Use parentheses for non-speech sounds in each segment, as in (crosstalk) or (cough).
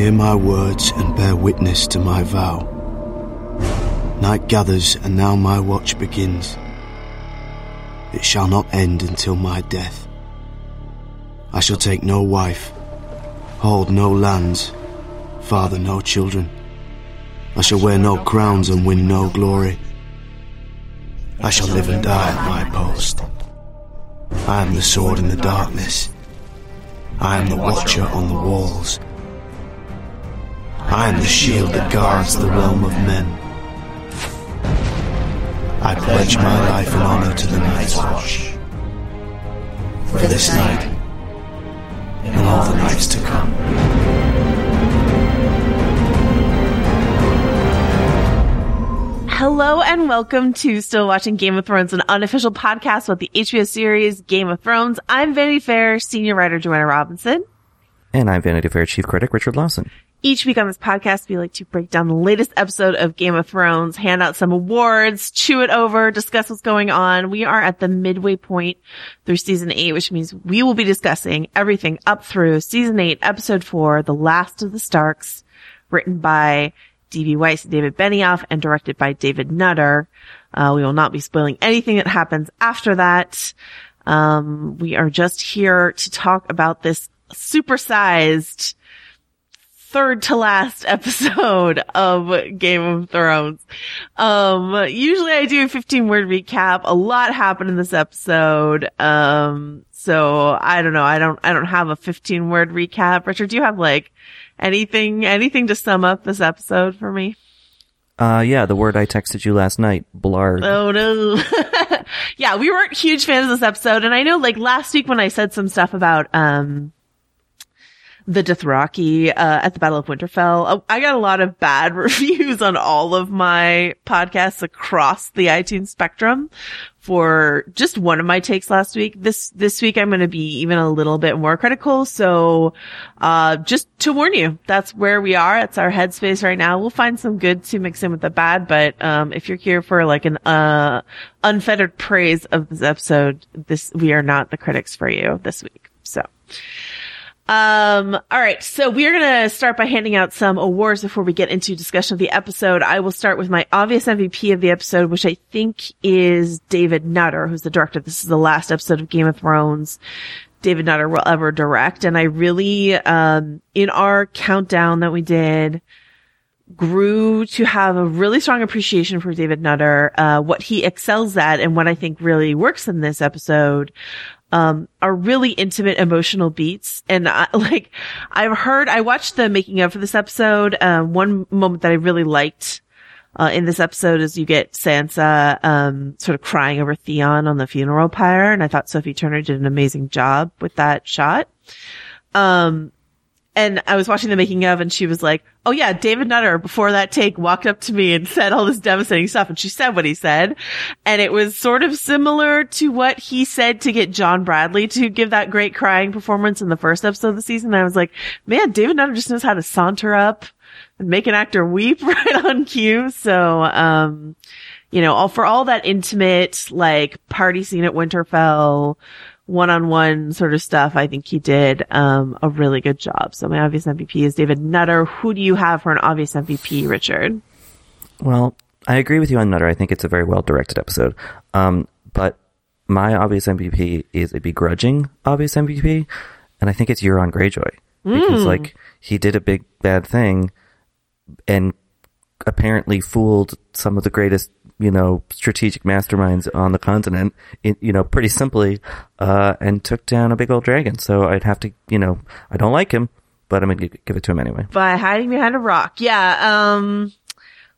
Hear my words and bear witness to my vow. Night gathers, and now my watch begins. It shall not end until my death. I shall take no wife, hold no lands, father no children. I shall wear no crowns and win no glory. I shall live and die at my post. I am the sword in the darkness. I am the watcher on the walls. I am the shield that guards the realm of men. I pledge my life and honor to the Night's Watch. For this night, and all the nights to come. Hello and welcome to Still Watching Game of Thrones, an unofficial podcast about the HBO series Game of Thrones. I'm Vanity Fair senior writer Joanna Robinson. And I'm Vanity Fair chief critic Richard Lawson. Each week on this podcast, we like to break down the latest episode of Game of Thrones, hand out some awards, chew it over, discuss what's going on. We are at the midway point through season eight, which means we will be discussing everything up through season eight, episode four, The Last of the Starks, written by D.B. Weiss and David Benioff and directed by David Nutter. Uh, we will not be spoiling anything that happens after that. Um, we are just here to talk about this supersized third to last (laughs) episode of Game of Thrones. Um, usually I do a 15 word recap. A lot happened in this episode. Um, so I don't know. I don't, I don't have a 15 word recap. Richard, do you have like anything, anything to sum up this episode for me? Uh, yeah, the word I texted you last night, blarg. Oh no. (laughs) yeah, we weren't huge fans of this episode. And I know like last week when I said some stuff about, um, the Dothraki uh, at the Battle of Winterfell. Uh, I got a lot of bad (laughs) reviews on all of my podcasts across the iTunes spectrum for just one of my takes last week. This this week I'm going to be even a little bit more critical. So, uh, just to warn you, that's where we are. It's our headspace right now. We'll find some good to mix in with the bad, but um, if you're here for like an uh, unfettered praise of this episode, this we are not the critics for you this week. So. Um, all right. So we're going to start by handing out some awards before we get into discussion of the episode. I will start with my obvious MVP of the episode, which I think is David Nutter, who's the director. This is the last episode of Game of Thrones. David Nutter will ever direct. And I really, um, in our countdown that we did, grew to have a really strong appreciation for David Nutter, uh, what he excels at and what I think really works in this episode um, are really intimate emotional beats. And I, (laughs) like, I've heard, I watched the making of for this episode. Um, one moment that I really liked, uh, in this episode is you get Sansa, um, sort of crying over Theon on the funeral pyre. And I thought Sophie Turner did an amazing job with that shot. Um, and I was watching the making of and she was like, Oh yeah, David Nutter before that take walked up to me and said all this devastating stuff. And she said what he said. And it was sort of similar to what he said to get John Bradley to give that great crying performance in the first episode of the season. And I was like, man, David Nutter just knows how to saunter up and make an actor weep (laughs) right on cue. So, um, you know, all for all that intimate, like party scene at Winterfell, one-on-one sort of stuff, I think he did um, a really good job. So my obvious MVP is David Nutter. Who do you have for an obvious MVP, Richard? Well, I agree with you on Nutter. I think it's a very well directed episode. Um, but my obvious MVP is a begrudging obvious MVP, and I think it's Euron Greyjoy because Mm. like he did a big bad thing and apparently fooled some of the greatest you know strategic masterminds on the continent in, you know pretty simply uh and took down a big old dragon so i'd have to you know i don't like him but i'm gonna give it to him anyway By hiding behind a rock. Yeah. Um,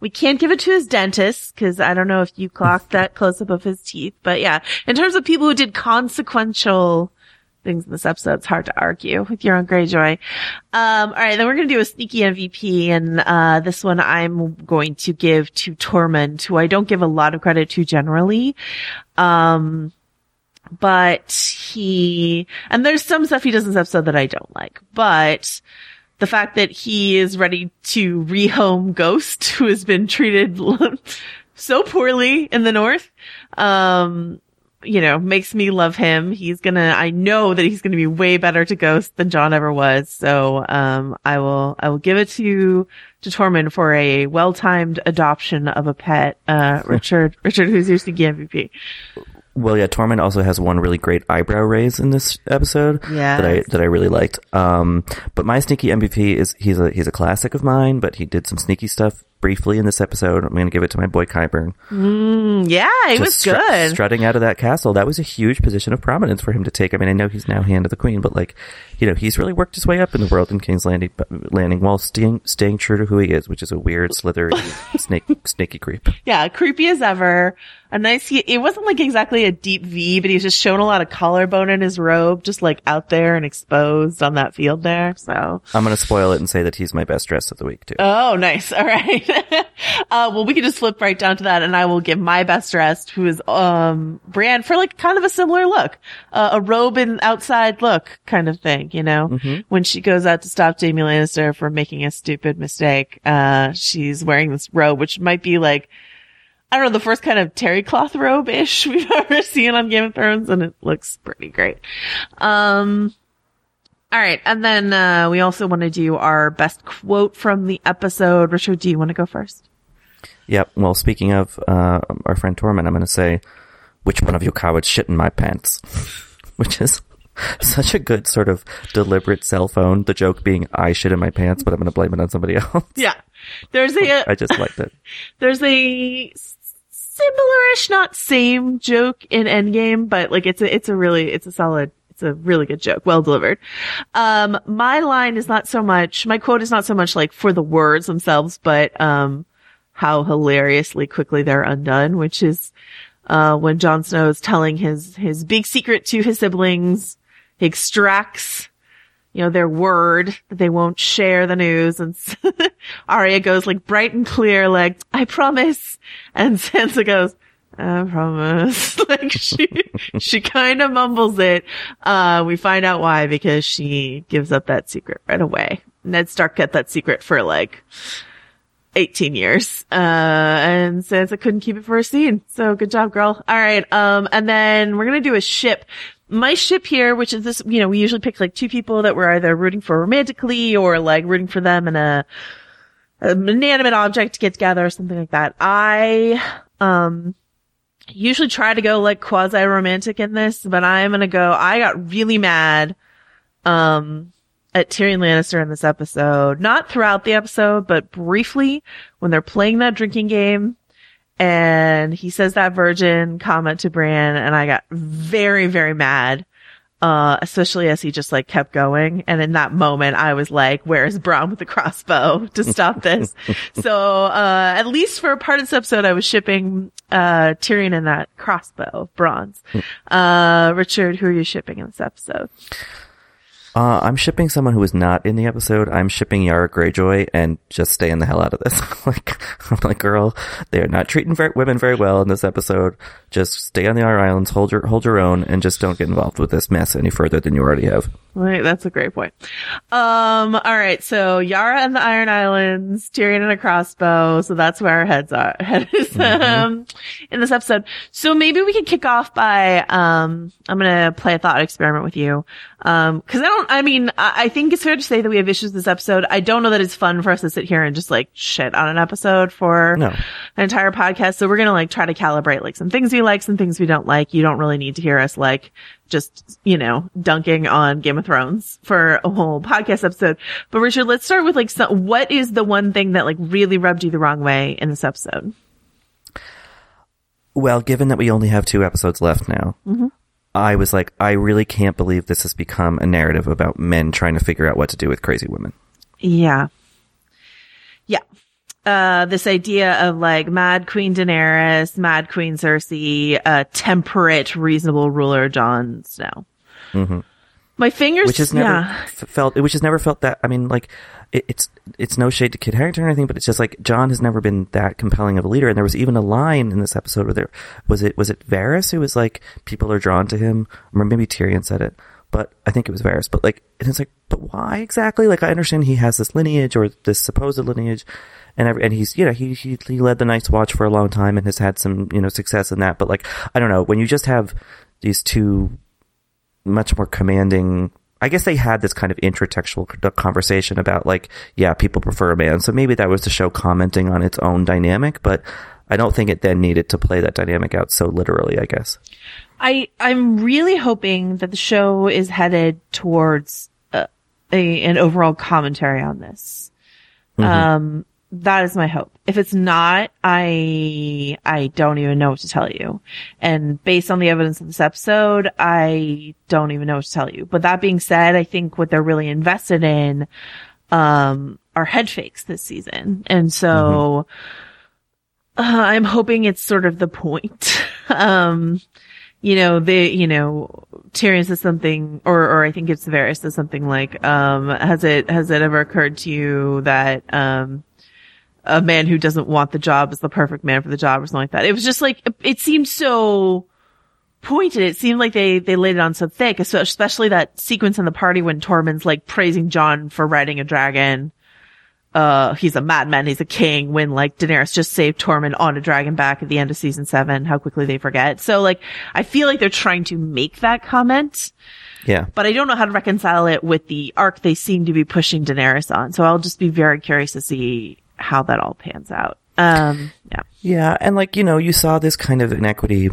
we can't give it to his dentist because I don't know if you clocked that close up of his teeth. But yeah, in terms of people who did consequential things in this episode, it's hard to argue with Euron Greyjoy. Um, all right, then we're going to do a sneaky MVP, and uh, this one I'm going to give to Tormund, who I don't give a lot of credit to generally. Um, but he, and there's some stuff he does in this episode that I don't like, but the fact that he is ready to rehome Ghost, (laughs) who has been treated (laughs) so poorly in the North, um, you know, makes me love him. He's gonna, I know that he's gonna be way better to Ghost than Jon ever was. So, um, I will, I will give it to, to Tormund for a well-timed adoption of a pet. Uh, (laughs) Richard, Richard, who's your sneaky MVP? Well, yeah, Tormund also has one really great eyebrow raise in this episode that I that I really liked. Um, but my sneaky MVP is he's a he's a classic of mine, but he did some sneaky stuff briefly in this episode. I'm going to give it to my boy Qyburn. Mm, yeah, it was good. strutting out of that castle. That was a huge position of prominence for him to take. I mean, I know he's now hand of the queen, but like, you know, he's really worked his way up in the world in King's Landing, landing while staying staying true to who he is, which is a weird, slithery, (laughs) snake, snaky creep. Yeah, creepy as ever. A nice, he, it wasn't like exactly a deep V, but he was just showing a lot of collarbone in his robe, just like out there and exposed on that field there. So, I'm going to spoil it and say that he's my best dressed of the week too. oh, nice. (laughs) All right. (laughs) uh, well, we can just flip right down to that and I will give my best dressed, who is, um, Brienne for like kind of a similar look, uh, a robe and outside look kind of thing, you know, when she goes out to stop Jaime Lannister for making a stupid mistake, uh, she's wearing this robe, which might be like, I don't know, the first kind of terry cloth robe-ish (laughs) we've ever seen on Game of Thrones, and it looks pretty great. Um, all right. And then, uh, we also want to do our best quote from the episode. Richard, do you want to go first? Yep. Well, speaking of uh, our friend Tormund, I'm going to say, which one of you cowards shit in my pants? (laughs) which is such a good sort of deliberate cell phone. The joke being, I shit in my pants, but I'm going to blame it on somebody else. (laughs) Yeah. There's a, I just liked it. (laughs) there's a similar-ish, not same joke in Endgame, but like it's a, it's a really, it's a solid, a really good joke, well delivered. Um, my line is not so much, my quote is not so much like for the words themselves, but, um, how hilariously quickly they're undone, which is, uh, when Jon Snow is telling his, his big secret to his siblings, he extracts you know, their word that they won't share the news. And (laughs) Arya goes like bright and clear, like, I promise. And (laughs) Sansa goes, I promise. (laughs) like she, she kind of mumbles it. Uh, we find out why because she gives up that secret right away. Ned Stark kept that secret for like 18 years. Uh, and Sansa couldn't keep it for a scene. So good job, girl. All right. Um, and then we're going to do a ship. My ship here, which is this, you know, we usually pick like two people that we're either rooting for romantically or like rooting for them in a, an inanimate object to get together or something like that. I, um, usually try to go like quasi romantic in this, but I'm going to go, I got really mad, um, at Tyrion Lannister in this episode, not throughout the episode, but briefly when they're playing that drinking game and he says that virgin comment to Bran and I got very, very mad. Uh, especially as he just like kept going. And in that moment, I was like, where's Bronn with the crossbow (laughs) to stop this? (laughs) so, uh, at least for a part of this episode, I was shipping, uh, Tyrion and that crossbow, Bronn's. Uh, Richard, who are you shipping in this episode? Uh, I'm shipping someone who is not in the episode. I'm shipping Yara Greyjoy and just staying the hell out of this. (laughs) like, I'm like, girl, they are not treating very, women very well in this episode. Just stay on the Outer Islands, hold your, hold your own, and just don't get involved with this mess any further than you already have. Right, that's a great point. Um, all right, so Yara and the Iron Islands, Tyrion and a crossbow. So that's where our heads are. (laughs) Head is, um, in this episode. So maybe we could kick off by, um, I'm gonna play a thought experiment with you. Um, cause I don't, I mean, I, I think it's fair to say that we have issues this episode. I don't know that it's fun for us to sit here and just like shit on an episode for No. an entire podcast. So we're gonna like try to calibrate like some things we like, some things we don't like. You don't really need to hear us like just, you know, dunking on Game of Thrones for a whole podcast episode. But Richard, let's start with like, some, what is the one thing that like really rubbed you the wrong way in this episode? Well, given that we only have two episodes left now, mm-hmm. I was like, I really can't believe this has become a narrative about men trying to figure out what to do with crazy women. Yeah. Yeah. Uh, this idea of like Mad Queen Daenerys, Mad Queen Cersei, uh, temperate, reasonable ruler Jon Snow. My fingers, which has never yeah. felt which has never felt that i mean like it, it's it's no shade to Kit Harington or anything but it's just like Jon has never been that compelling of a leader and there was even a line in this episode where there was it was it Varys who was like people are drawn to him or maybe Tyrion said it but I think it was Varys. But like, and it's like, but why exactly? Like, I understand he has this lineage or this supposed lineage, and every, and he's you know he, he he led the Night's Watch for a long time and has had some you know success in that. But like, I don't know when you just have these two much more commanding. I guess they had this kind of intertextual conversation about like, yeah, people prefer a man. So maybe that was the show commenting on its own dynamic, but I don't think it then needed to play that dynamic out so literally, I guess. I I'm really hoping that the show is headed towards a, a an overall commentary on this. Mm-hmm. Um, that is my hope. If it's not, I I don't even know what to tell you. And based on the evidence of this episode, I don't even know what to tell you. But that being said, I think what they're really invested in um are head fakes this season. And so uh, I'm hoping it's sort of the point. (laughs) um you know, they, you know, Tyrion says something, or, or I think it's Varys says something like, um, has it, has it ever occurred to you that, um, a man who doesn't want the job is the perfect man for the job or something like that? It was just like, it seemed so pointed. It seemed like they, they laid it on so thick, especially that sequence in the party when Tormund's like praising Jon for riding a dragon uh, he's a madman, he's a king, when like Daenerys just saved Tormund on a dragon back at the end of season seven, how quickly they forget. So like, I feel like they're trying to make that comment. Yeah. But I don't know how to reconcile it with the arc they seem to be pushing Daenerys on. So I'll just be very curious to see how that all pans out. Um, yeah. Yeah. And like, you know, you saw this kind of inequity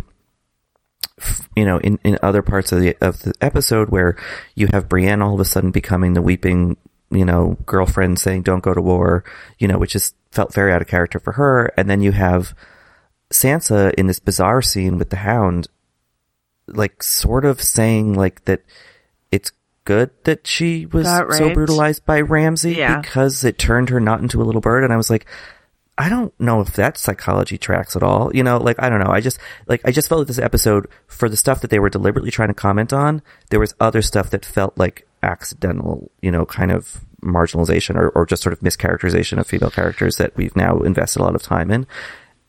you know, in, in other parts of the of the episode where you have Brienne all of a sudden becoming the weeping you know, girlfriend saying don't go to war, you know, which just felt very out of character for her. And then you have Sansa in this bizarre scene with the hound, like sort of saying like that good that she was right. so brutalized by Ramsay yeah. because it turned her not into a little bird. And I was like, I don't know if that psychology tracks at all. You know, like, I don't know. I just, like, I just felt like this episode, for the stuff that they were deliberately trying to comment on, there was other stuff that felt like accidental, you know, kind of marginalization or, or just sort of mischaracterization of female characters that we've now invested a lot of time in.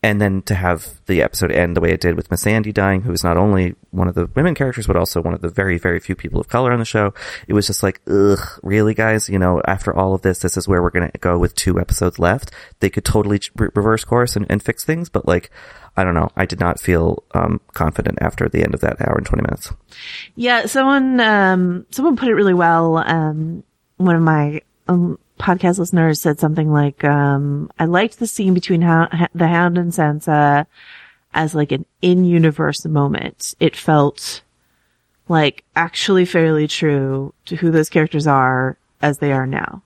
And then to have the episode end the way it did with Missandei dying, who is not only one of the women characters, but also one of the very, very few people of color on the show. It was just like, ugh, really guys? You know, after all of this, this is where we're going to go with two episodes left. They could totally re- reverse course and, and fix things, but like, I don't know. I did not feel um, confident after the end of that hour and 20 minutes. Yeah, someone um, someone put it really well. Um, one of my um, podcast listeners said something like, um, "I liked the scene between ha- the Hound and Sansa as like an in-universe moment. It felt like actually fairly true to who those characters are as they are now."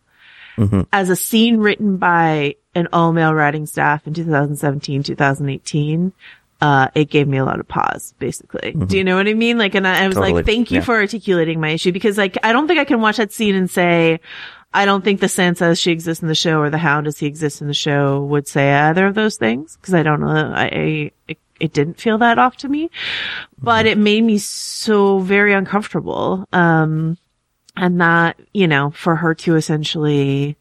Mm-hmm. As a scene written by an all male writing staff in 2017, 2018, uh, it gave me a lot of pause, basically. Mm-hmm. Do you know what I mean? Like, and I, I was totally. like, thank you yeah. for articulating my issue because like, I don't think I can watch that scene and say, I don't think the Sansa as she exists in the show or the Hound as he exists in the show would say either of those things because I don't know. I, I it, didn't feel that off to me, but it made me so very uncomfortable. Um, and that, you know, for her to essentially,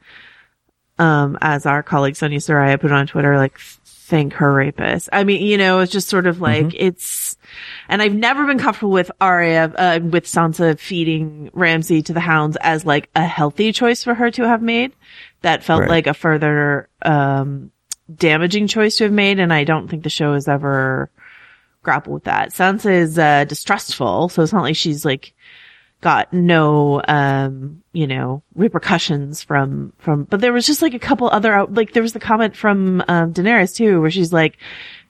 um, as our colleague Sonia Saraiya put on Twitter, like, thank her rapist. I mean, you know, it's just sort of like, mm-hmm. it's, and I've never been comfortable with Arya, uh, with Sansa feeding Ramsay to the hounds as like a healthy choice for her to have made. That felt right. like a further, um, damaging choice to have made. And I don't think the show has ever grappled with that. Sansa is, uh, distrustful. So it's not like she's like, got no, um, you know, repercussions from, from, but there was just like a couple other, like there was the comment from, um, Daenerys too, where she's like,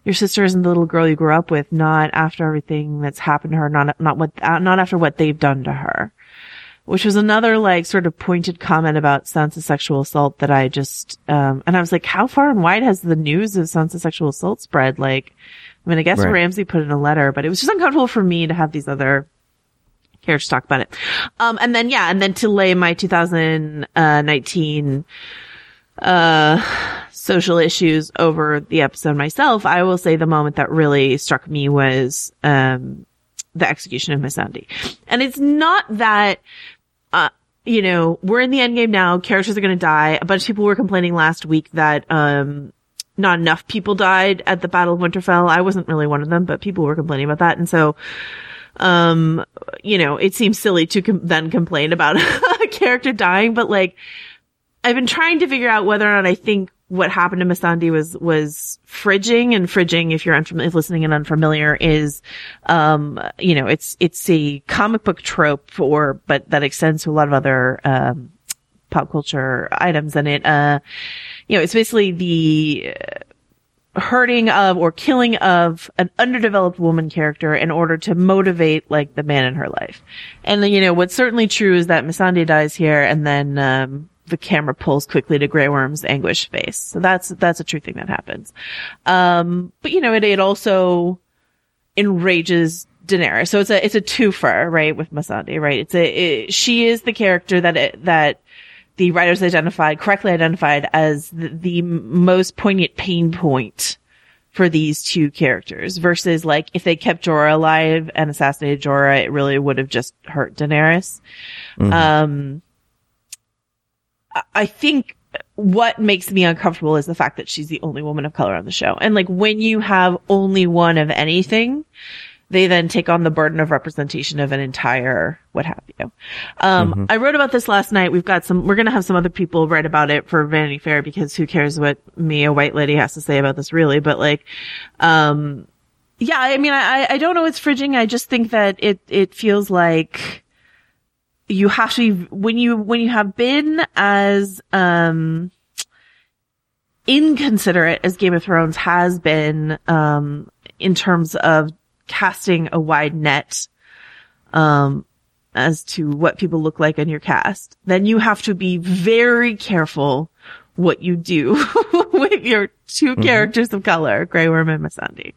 your sister isn't the little girl you grew up with, not after everything that's happened to her, not, not what, not after what they've done to her. Which was another like sort of pointed comment about Sansa's sexual assault that I just, um, and I was like, how far and wide has the news of Sansa's sexual assault spread? Like, I mean, I guess Right. Ramsay put in a letter, but it was just uncomfortable for me to have these other characters talk about it. Um, and then, yeah, and then to lay my 2019, uh, social issues over the episode myself, I will say the moment that really struck me was, um, the execution of Missandei. And it's not that, uh, you know, we're in the end game now. Characters are going to die. A bunch of people were complaining last week that, um, not enough people died at the Battle of Winterfell. I wasn't really one of them, but people were complaining about that. And so, Um, you know, it seems silly to com- then complain about (laughs) a character dying, but like, I've been trying to figure out whether or not I think what happened to Missandei was, was fridging and fridging, if you're unfamiliar, if listening and unfamiliar is, um, you know, it's, it's a comic book trope or, but that extends to a lot of other, um, pop culture items and it, uh, you know, it's basically the, hurting of or killing of an underdeveloped woman character in order to motivate like the man in her life. And you know, what's certainly true is that Missandei dies here and then, um, the camera pulls quickly to Grey Worm's anguished face. So that's, that's a true thing that happens. Um, but you know, it, it also enrages Daenerys. So it's a, it's a twofer, right, with Missandei, right? It's a, it, she is the character that, it, that the writers identified, correctly identified as the, the most poignant pain point for these two characters versus like if they kept Jorah alive and assassinated Jorah, it really would have just hurt Daenerys. Mm-hmm. Um, I think what makes me uncomfortable is the fact that she's the only woman of color on the show. And like when you have only one of anything, they then take on the burden of representation of an entire what have you. Um, mm-hmm. I wrote about this last night. We've got some, we're going to have some other people write about it for Vanity Fair because who cares what me, a white lady, has to say about this really, but like, um, yeah, I mean, I, I don't know it's fridging. I just think that it, it feels like you have to, when you, when you have been as, um, inconsiderate as Game of Thrones has been, um, in terms of casting a wide net, um, as to what people look like in your cast, then you have to be very careful what you do (laughs) with your 2 mm-hmm. characters of color, Grey Worm and Missandei.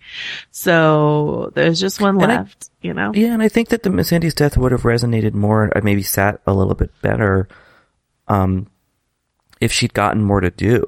So there's just one and left, I, you know? Yeah, and I think that the Missandei's death would have resonated more, I maybe sat a little bit better, um, if she'd gotten more to do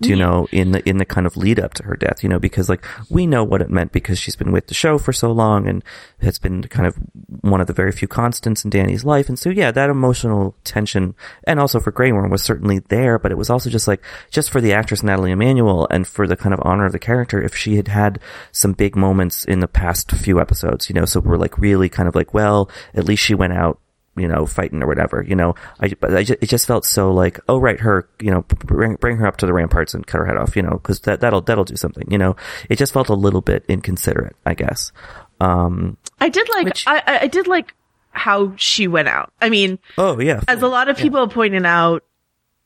you mm-hmm. know, in the, in the kind of lead up to her death, you know, because like we know what it meant because she's been with the show for so long and has been kind of one of the very few constants in Danny's life. And so, yeah, that emotional tension and also for Grey Worm was certainly there, but it was also just like, just for the actress Nathalie Emmanuel and for the kind of honor of the character, if she had had some big moments in the past few episodes, you know, so we're like really kind of like, well, at least she went out you know, fighting or whatever, you know, I, but I just, it just felt so like, oh, right, her, you know, bring, bring her up to the ramparts and cut her head off, you know, cause that, that'll, that'll do something, you know, it just felt a little bit inconsiderate, I guess. Um, I did like, which, I, I did like how she went out. I mean, oh yeah, as a lot of people yeah. pointed out,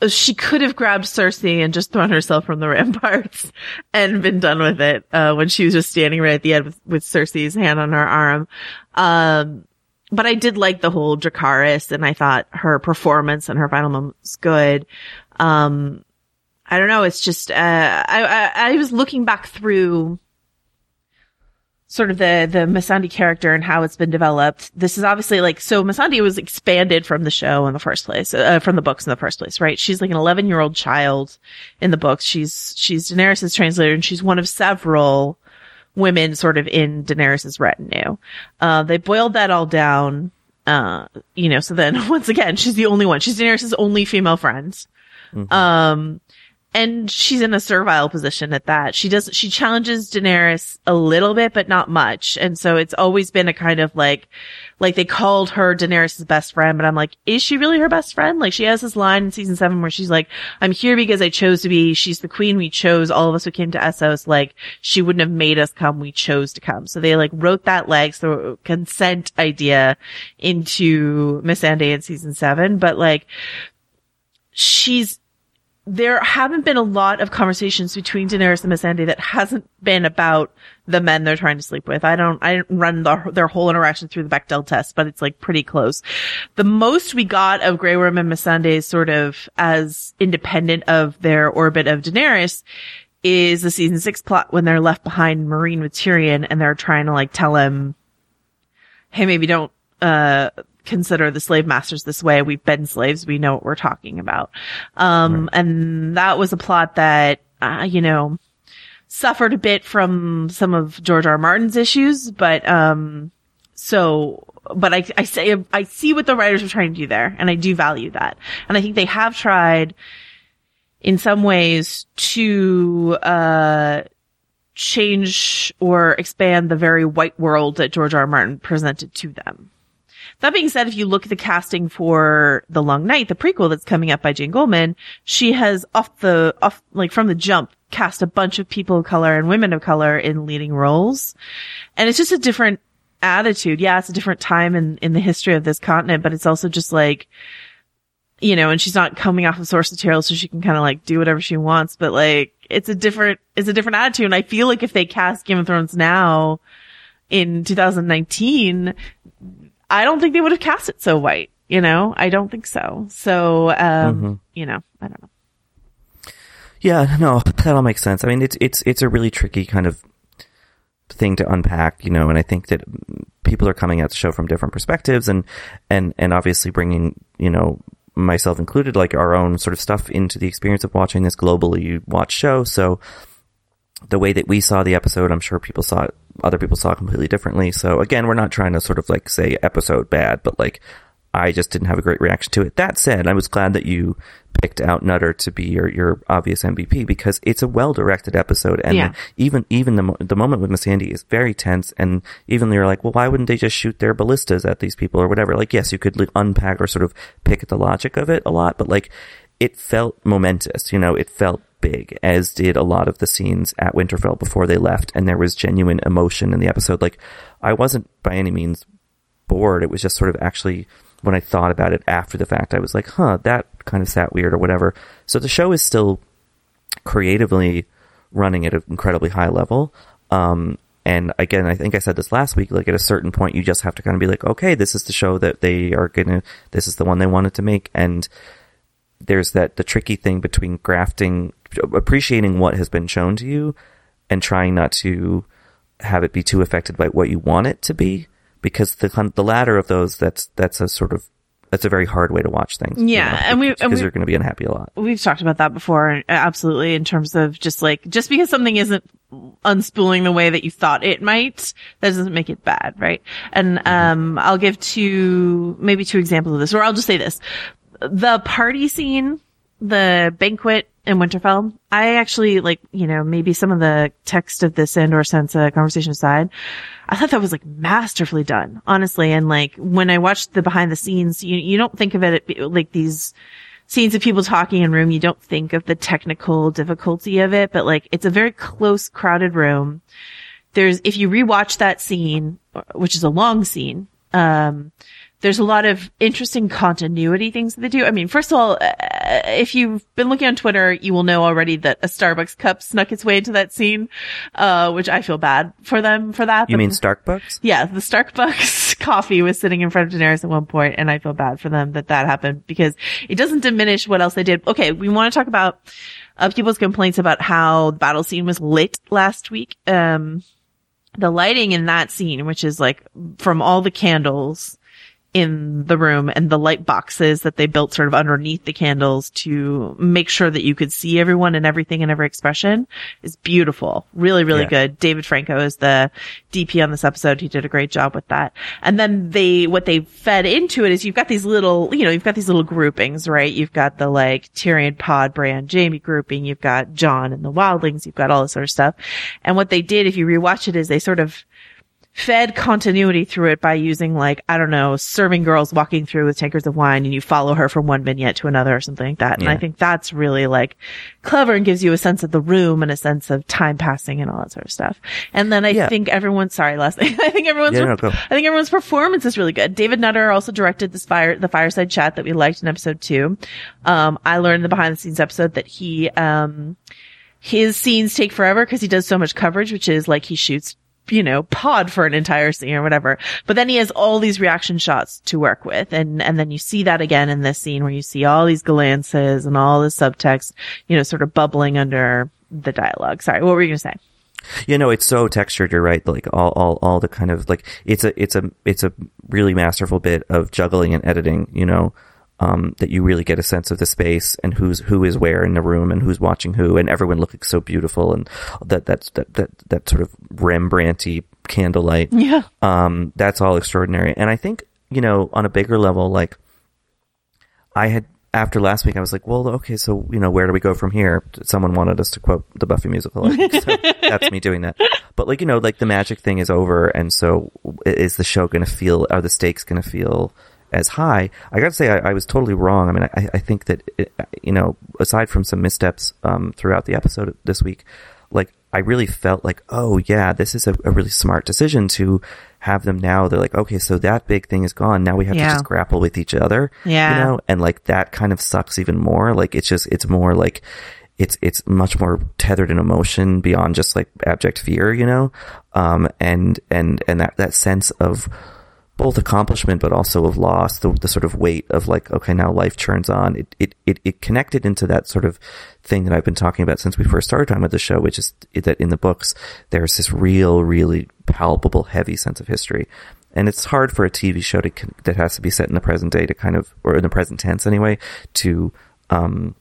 she could have grabbed Cersei and just thrown herself from the (laughs) ramparts and been done with it, uh, when she was just standing right at the end with, with Cersei's hand on her arm. Um, but I did like the whole Dracarys and I thought her performance and her final moment was good. Um, I don't know. It's just, uh, I, I, I, was looking back through sort of the, the Missandei character and how it's been developed. This is obviously like, so Missandei was expanded from the show in the first place, uh, from the books in the first place, right? She's like an 11 year old child in the books. She's, she's Daenerys' translator and she's one of several women sort of in Daenerys's retinue. Uh, they boiled that all down. Uh, you know, so then (laughs) once again, she's the only one. She's Daenerys's only female friend. Mm-hmm. Um, and she's in a servile position at that. She does, she challenges Daenerys a little bit, but not much. And so it's always been a kind of like, like they called her Daenerys' best friend, but I'm like, is she really her best friend? Like she has this line in season seven where she's like, I'm here because I chose to be, she's the queen we chose, all of us who came to Essos, like she wouldn't have made us come, we chose to come. So they like wrote that like, so consent idea into Missandei in season seven, but like, she's, there haven't been a lot of conversations between Daenerys and Missandei that hasn't been about the men they're trying to sleep with. I don't, I didn't run the, their whole interaction through the Bechdel test, but it's like pretty close. The most we got of Grey Worm and Missandei sort of as independent of their orbit of Daenerys is the season six plot when they're left behind Meereen with Tyrion and they're trying to like tell him, hey, maybe don't, uh, consider the slave masters this way. We've been slaves. We know what we're talking about. Um, right. and that was a plot that, uh, you know, suffered a bit from some of George R. R. Martin's issues, but, um, so, but I, I say, I see what the writers are trying to do there, and I do value that. And I think they have tried in some ways to, uh, change or expand the very white world that George R. R. Martin presented to them. That being said, if you look at the casting for The Long Night, the prequel that's coming up by Jane Goldman, she has off the, off, like from the jump, cast a bunch of people of color and women of color in leading roles. And it's just a different attitude. Yeah, it's a different time in, in the history of this continent, but it's also just like, you know, and she's not coming off of source material so she can kind of like do whatever she wants, but like, it's a different, it's a different attitude. And I feel like if they cast Game of Thrones now in 2019, I don't think they would have cast it so white. You know, I don't think so. So, um, Mm-hmm. you know, I don't know. Yeah, no, that all makes sense. I mean, it's it's it's a really tricky kind of thing to unpack, you know, and I think that people are coming at the show from different perspectives and and and obviously bringing, you know, myself included like our own sort of stuff into the experience of watching this globally watched show. So the way that we saw the episode, I'm sure people saw it, other people saw it completely differently. So again, we're not trying to sort of like say episode bad, but like I just didn't have a great reaction to it. That said, I was glad that you picked out Nutter to be your, your obvious MVP because it's a well directed episode. And Yeah. even, even the, the moment with Missandei is very tense. And even they're like, well, why wouldn't they just shoot their ballistas at these people or whatever? Like, yes, you could unpack or sort of pick at the logic of it a lot, but like, it felt momentous, you know, it felt big, as did a lot of the scenes at Winterfell before they left, and there was genuine emotion in the episode. Like, I wasn't by any means bored. It was just sort of actually when I thought about it after the fact, I was like, huh, that kind of sat weird or whatever. So the show is still creatively running at an incredibly high level. Um, and again, I think I said this last week, like at a certain point, you just have to kind of be like, okay, this is the show that they are gonna, this is the one they wanted to make. And there's that, the tricky thing between grafting, appreciating what has been shown to you and trying not to have it be too affected by what you want it to be. Because the, the latter of those, that's, that's a sort of, that's a very hard way to watch things. you Yeah, know, and we- because you're going to be unhappy a lot. We've talked about that before, absolutely, in terms of just like, just because something isn't unspooling the way that you thought it might, that doesn't make it bad, right? And, um, I'll give two, maybe two examples of this, or I'll just say this. The party scene, the banquet in Winterfell, I actually like, you know, maybe some of the text of this and or sense a conversation aside, I thought that was like masterfully done, honestly. And like when I watched the behind the scenes, you, you don't think of it like these scenes of people talking in room. You don't think of the technical difficulty of it, but like it's a very close, crowded room. There's, if you rewatch that scene, which is a long scene, um, there's a lot of interesting continuity things that they do. I mean, first of all, uh, if you've been looking on Twitter, you will know already that a Starbucks cup snuck its way into that scene, uh, which I feel bad for them for that. You mean Starbucks? yeah, the Starbucks (laughs) coffee was sitting in front of Daenerys at one point, and I feel bad for them that that happened because it doesn't diminish what else they did. Okay, we want to talk about uh, people's complaints about how the battle scene was lit last week. Um, the lighting in that scene, which is like from all the candles in the room and the light boxes that they built sort of underneath the candles to make sure that you could see everyone and everything and every expression is beautiful. Really, really Yeah. good. David Franco is the DP on this episode. He did a great job with that. And then they, what they fed into it is you've got these little, you know, you've got these little groupings, right? You've got the like Tyrion Pod Bran Jaime grouping. You've got Jon and the Wildlings. You've got all this sort of stuff. And what they did, if you rewatch it, is they sort of fed continuity through it by using like, I don't know, serving girls walking through with tankers of wine and you follow her from one vignette to another or something like that. And I think that's really like clever and gives you a sense of the room and a sense of time passing and all that sort of stuff. And then I Yeah. think everyone, sorry, last (laughs) thing, I think everyone's, Yeah, no, go. I think everyone's performance is really good. David Nutter also directed this fire, the fireside chat that we liked in episode two. Um, I learned in the behind the scenes episode that he, um, his scenes take forever because he does so much coverage, which is like he shoots, you know, pod for an entire scene or whatever. But then he has all these reaction shots to work with. And, and then you see that again in this scene where you see all these glances and all the subtext, you know, sort of bubbling under the dialogue. Sorry, what were you going to say? You know, it's so textured. You're right. Like all, all, all the kind of like it's a, it's a, it's a really masterful bit of juggling and editing. You know, um, that you really get a sense of the space and who's who is where in the room and who's watching who, and everyone looking so beautiful and that that's that that that sort of Rembrandty candlelight. Yeah. Um, that's all extraordinary. And I think you know on a bigger level, like I had after last week, I was like, well, okay, so, you know, where do we go from here? Someone wanted us to quote the Buffy musical. Think, so (laughs) that's me doing that. But like, you know, like the magic thing is over. And so is the show going to feel, are the stakes going to feel as high? I got to say, I, I, was totally wrong. I mean, I, I think that, it, you know, aside from some missteps, um, throughout the episode this week, like, I really felt like, oh yeah, this is a, a really smart decision to have them now. They're like, okay, so that big thing is gone. Now we have yeah. to just grapple with each other. Yeah. You know, and like that kind of sucks even more. Like it's just, it's more like, it's, it's much more tethered in emotion beyond just like abject fear, you know? Um, and, and, and that, that sense of, both accomplishment but also of loss, the, the sort of weight of like, okay, now life turns on. It, it, it, it connected into that sort of thing that I've been talking about since we first started talking about the show, which is that in the books, there's this real, really palpable, heavy sense of history. And it's hard for a TV show to, that has to be set in the present day to kind of, or in the present tense anyway, to, um,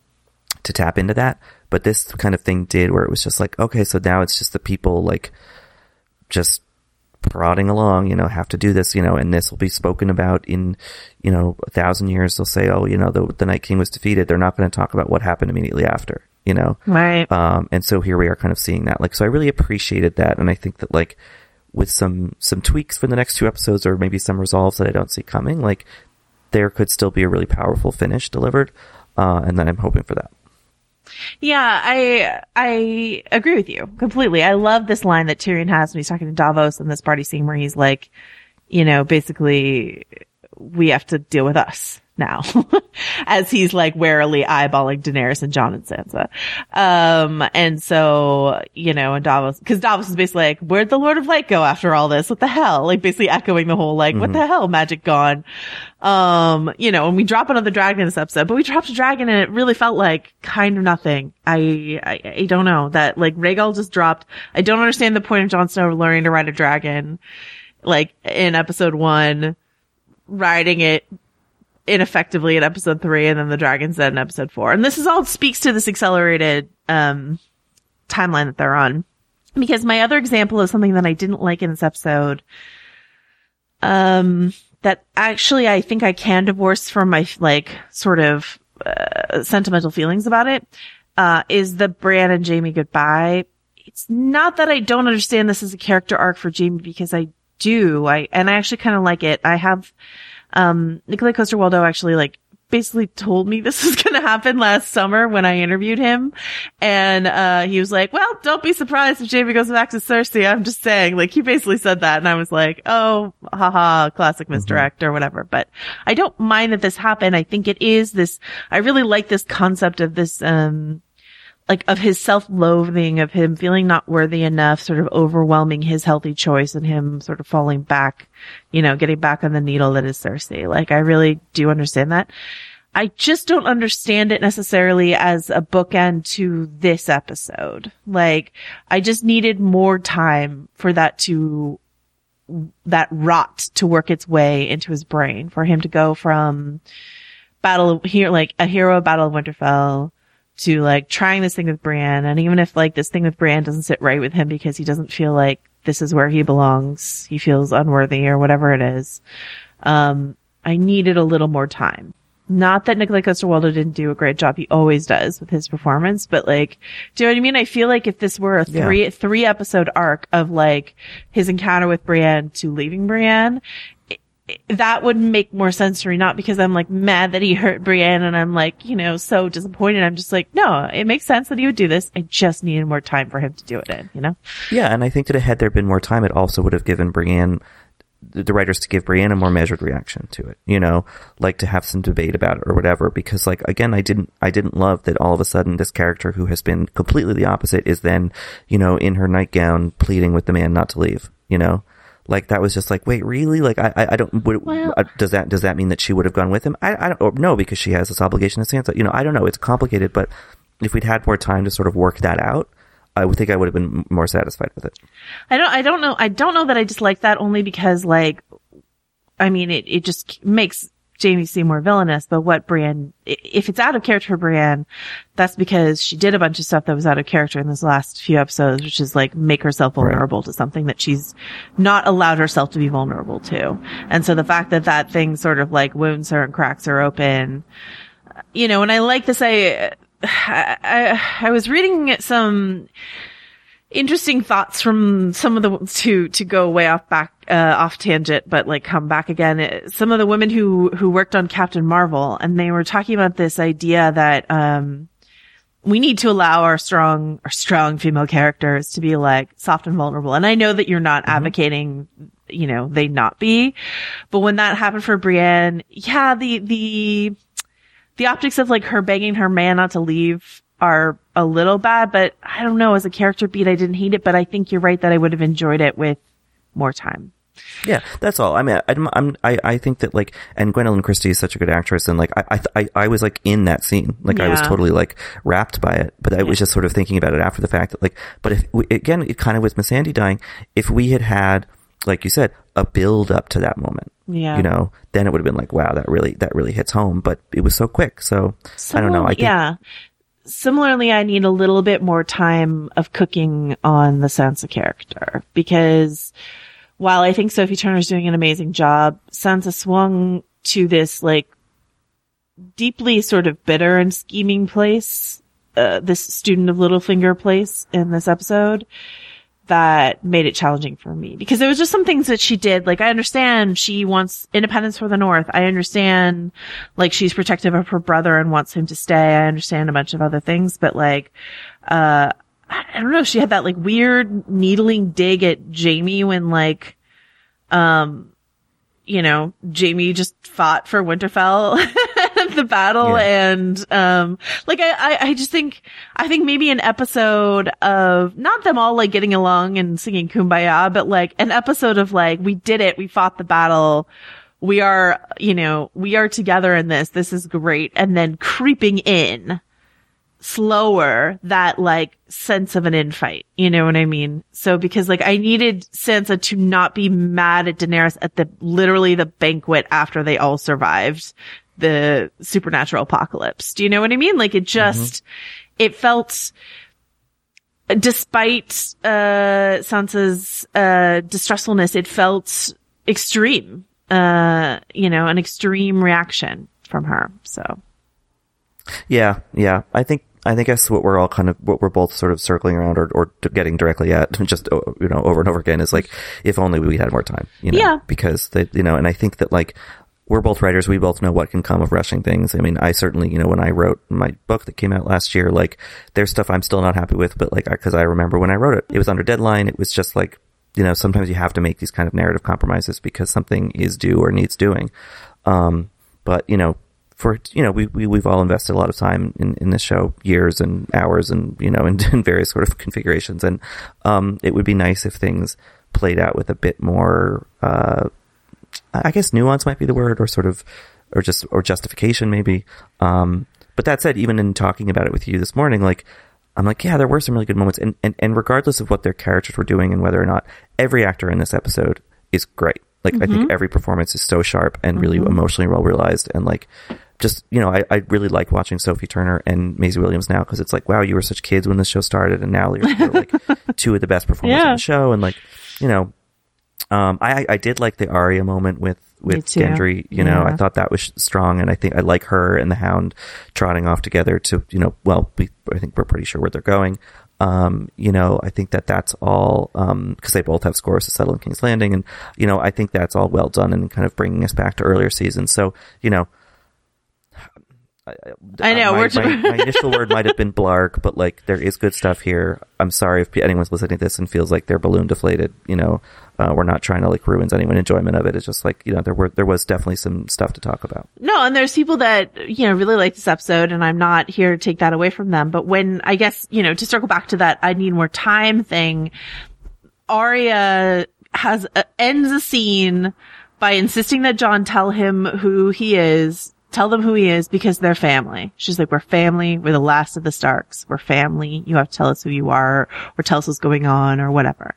to tap into that. But this kind of thing did where it was just like, okay, so now it's just the people like, just prodding along, you know, have to do this, you know, and this will be spoken about in, you know, a thousand years. They'll say, oh, you know, the, the Night King was defeated. They're not going to talk about what happened immediately after, you know? Right. Um, and so here we are kind of seeing that. Like, so I really appreciated that. And I think that like with some, some tweaks for the next two episodes or maybe some resolves that I don't see coming, like there could still be a really powerful finish delivered. Uh, and then I'm hoping for that. Yeah, I I agree with you completely. I love this line that Tyrion has when he's talking to Davos in this party scene where he's like, you know, basically we have to deal with us now (laughs) as he's like warily eyeballing Daenerys and Jon and Sansa. Um, and so, you know, and Davos, cause Davos is basically like, where'd the Lord of Light go after all this? What the hell? Like basically echoing the whole, like, mm-hmm. what the hell? Magic gone. Um, you know, and we drop another dragon in this episode, but we dropped a dragon and it really felt like kind of nothing. I, I, I don't know that like Rhaegal just dropped. I don't understand the point of Jon Snow learning to ride a dragon, like in episode one riding it ineffectively in episode three and then the dragon's dead in episode four. And this is all speaks to this accelerated, um, timeline that they're on. Because my other example is something that I didn't like in this episode. Um, that actually I think I can divorce from my, like, sort of, uh, sentimental feelings about it, uh, is the Brienne and Jaime goodbye. It's not that I don't understand this as a character arc for Jaime because I do. I, and I actually kind of like it. I have, um, Nikolaj Coster-Waldau actually like basically told me (laughs) this was going to happen last summer when I interviewed him. And, uh, he was like, well, don't be surprised if Jaime goes back to Cersei. I'm just saying, like, he basically said that. And I was like, oh, haha, classic mm-hmm. misdirect mm-hmm. or whatever. But I don't mind that this happened. I think it is this, I really like this concept of this, um, like of his self-loathing, of him feeling not worthy enough, sort of overwhelming his healthy choice and him sort of falling back, you know, getting back on the needle that is Cersei. Like I really do understand that. I just don't understand it necessarily as a bookend to this episode. Like I just needed more time for that to, that rot to work its way into his brain for him to go from battle here, like a hero of Battle of Winterfell to like trying this thing with Brienne. And even if like this thing with Brienne doesn't sit right with him because he doesn't feel like this is where he belongs, he feels unworthy or whatever it is. Um, I needed a little more time. Not that Nikolaj Coster-Waldau didn't do a great job. He always does with his performance, but like, do you know what I mean? I feel like if this were a three, yeah. three episode arc of like his encounter with Brienne to leaving Brienne, that would make more sense to me, not because I'm like mad that he hurt Brienne and I'm like, you know, so disappointed. I'm just like, no, it makes sense that he would do this. I just needed more time for him to do it in, you know? Yeah. And I think that had there been more time, it also would have given Brienne, the writers to give Brienne a more measured reaction to it, you know, like to have some debate about it or whatever. Because like, again, I didn't, I didn't love that all of a sudden this character who has been completely the opposite is then, you know, in her nightgown pleading with the man not to leave, you know? Like that was just like, wait, really? Like I, I, I don't. Would, well, uh, does that does that mean that she would have gone with him? I, I don't know because she has this obligation to Sansa. You know, I don't know. It's complicated, but if we'd had more time to sort of work that out, I would think I would have been more satisfied with it. I don't. I don't know. I don't know that I just like that only because like, I mean, it it just makes Jaime seem more villainous, but what Brienne, if it's out of character for Brienne, that's because she did a bunch of stuff that was out of character in this last few episodes, which is like make herself vulnerable right. to something that she's not allowed herself to be vulnerable to. And so the fact that that thing sort of like wounds her and cracks her open, you know, and I like this. I, I, I was reading some interesting thoughts from some of the to to go way off back uh, off tangent, but like come back again. Uh, some of the women who who worked on Captain Marvel, and they were talking about this idea that um we need to allow our strong our strong female characters to be like soft and vulnerable. And I know that you're not advocating, you know, they not be, but when that happened for Brienne, yeah, the the the optics of like her begging her man not to leave are a little bad, but I don't know. As a character beat, I didn't hate it, but I think you're right that I would have enjoyed it with more time. Yeah, that's all. I mean, I'm, I'm, I, I think that like, and Gwendoline Christie is such a good actress, and like, I, I, I was like in that scene, like I was totally like wrapped by it. But I was just sort of thinking about it after the fact that like, but if we, again, it kind of with Missandei dying, if we had had, like you said, a build up to that moment, Yeah. you know, then it would have been like, wow, that really, that really hits home. But it was so quick, so I don't know. I think, yeah. Similarly, I need a little bit more time of cooking on the Sansa character because while I think Sophie Turner's doing an amazing job, Sansa swung to this like deeply sort of bitter and scheming place, uh, this student of Littlefinger place in this episode that made it challenging for me because there was just some things that she did. Like I understand she wants independence for the North. I understand like she's protective of her brother and wants him to stay. I understand a bunch of other things, but like, uh, I don't know. She had that like weird needling dig at Jaime when like, um, you know, Jaime just fought for Winterfell (laughs) the battle Yeah. and, um, like I, I, I just think, I think maybe an episode of, not them all like getting along and singing Kumbaya, but like an episode of like, we did it, we fought the battle, we are, you know, we are together in this, this is great, and then creeping in slower that like sense of an infight. You know what I mean? So because like I needed Sansa to not be mad at Daenerys at the literally the banquet after they all survived the supernatural apocalypse. Do you know what I mean? Like it just it felt despite uh Sansa's uh distressfulness, it felt extreme. Uh you know, an extreme reaction from her. So Yeah, yeah. I think I think that's what we're all kind of what we're both sort of circling around or or getting directly at, (laughs) just oh, you know over and over again is like if only we had more time, you know, Yeah. because they you know, and I think that like we're both writers, we both know what can come of rushing things. I mean, I certainly you know when I wrote my book that came out last year, like there's stuff I'm still not happy with, but like because I remember when I wrote it, it was under deadline. It was just like you know sometimes you have to make these kind of narrative compromises because something is due or needs doing. Um, but you know, for you know, we, we we've all invested a lot of time in, in this show, years and hours, and you know, (laughs) in, in various sort of configurations. And um, it would be nice if things played out with a bit more, uh, I guess, nuance might be the word, or sort of, or just or justification maybe. Um, but that said, even in talking about it with you this morning, like. I'm like, yeah, there were some really good moments, and, and, and regardless of what their characters were doing and whether or not every actor in this episode is great. Like, I think every performance is so sharp and really emotionally well realized, and like, just you know, I, I really like watching Sophie Turner and Maisie Williams now because it's like, wow, you were such kids when this show started, and now you're, you're like (laughs) two of the best performers Yeah. on the show, and like, you know, um, I I did like the Arya moment with with. Gendry. You know, Yeah. I thought that was strong, and I think I like her and the Hound trotting off together to you know, well, we I think we're pretty sure where they're going. Um, you know, I think that that's all um because they both have scores to settle in King's Landing, and you know, I think that's all well done and kind of bringing us back to earlier seasons. So you know. I know, my, we're- my, my initial word might have been (laughs) blarg, but like there is good stuff here. I'm sorry if anyone's listening to this and feels like they're balloon deflated. You know, uh, we're not trying to like ruin anyone's enjoyment of it. It's just like you know there were there was definitely some stuff to talk about. No, and there's people that, you know, really like this episode and I'm not here to take that away from them. But when, I guess, you know, to circle back to that, I need more time thing, Arya has, uh, ends a scene by insisting that Jon tell him who he is, tell them who he is because they're family. She's like, we're family. We're the last of the Starks. We're family. You have to tell us who you are or tell us what's going on or whatever.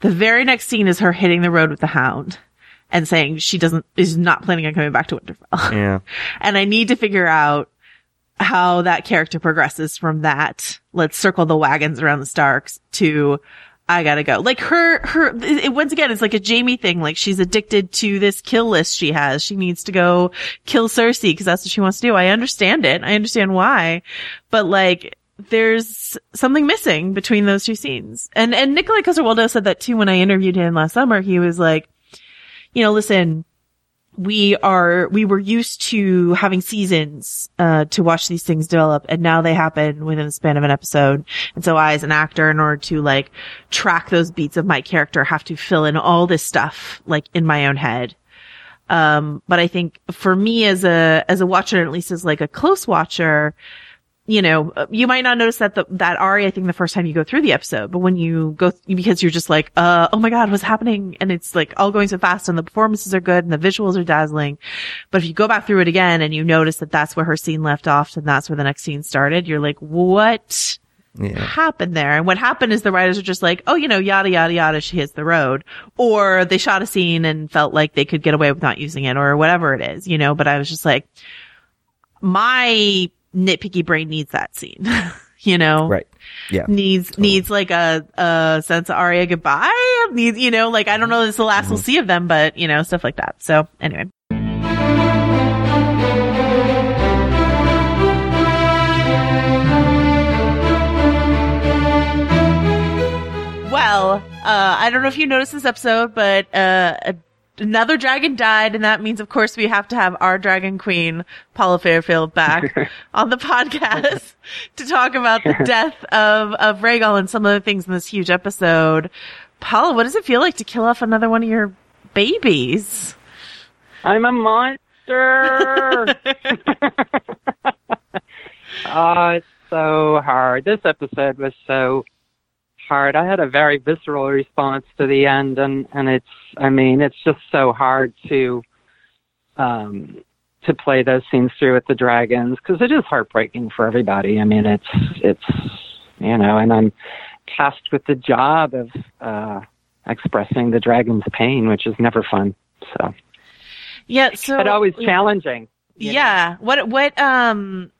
The very next scene is her hitting the road with the hound and saying she doesn't, is not planning on coming back to Winterfell. (laughs) Yeah, and I need to figure out how that character progresses from that. Let's circle the wagons around the Starks to I gotta go. Like her, her, it, once again, it's like a Jaime thing. Like she's addicted to this kill list she has. She needs to go kill Cersei because that's what she wants to do. I understand it. I understand why, but like, there's something missing between those two scenes. And, and Nikolaj Coster-Waldau said that too when I interviewed him last summer. He was like, you know, listen, we are we were used to having seasons uh, to watch these things develop and now they happen within the span of an episode. And so i as an actor in order to like track those beats of my character have to fill in all this stuff like in my own head. Um but i think for me as a as a watcher at least as like a close watcher you know, you might not notice that the, that Arya thing the first time you go through the episode, but when you go, th- because you're just like, uh, oh my God, what's happening? And it's like all going so fast and the performances are good and the visuals are dazzling. But if you go back through it again and you notice that that's where her scene left off and that's where the next scene started, you're like, what? Yeah. happened there. And what happened is the writers are just like, oh, you know, yada, yada, yada, she hits the road. Or they shot a scene and felt like they could get away with not using it or whatever it is, you know, but I was just like, my nitpicky brain needs that scene. (laughs) you know? Right. Yeah. Needs, totally. needs like a, a sense of Arya goodbye. Needs, you know, like I don't know this is the last mm-hmm. we'll see of them, but you know, stuff like that. So anyway. Well, uh, I don't know if you noticed this episode, but, uh, another dragon died, and that means, of course, we have to have our dragon queen, Paula Fairfield, back (laughs) on the podcast (laughs) to talk about the (laughs) death of of Rhaegal and some other things in this huge episode. Paula, what does it feel like to kill off another one of your babies? I'm a monster. oh, it's so hard. This episode was so hard. I had a very visceral response to the end, and and it's I mean it's just so hard to um to play those scenes through with the dragons because it is heartbreaking for everybody. I mean it's it's you know, and I'm tasked with the job of uh expressing the dragon's pain, which is never fun. So yeah, so but always challenging. Yeah. Know? What what um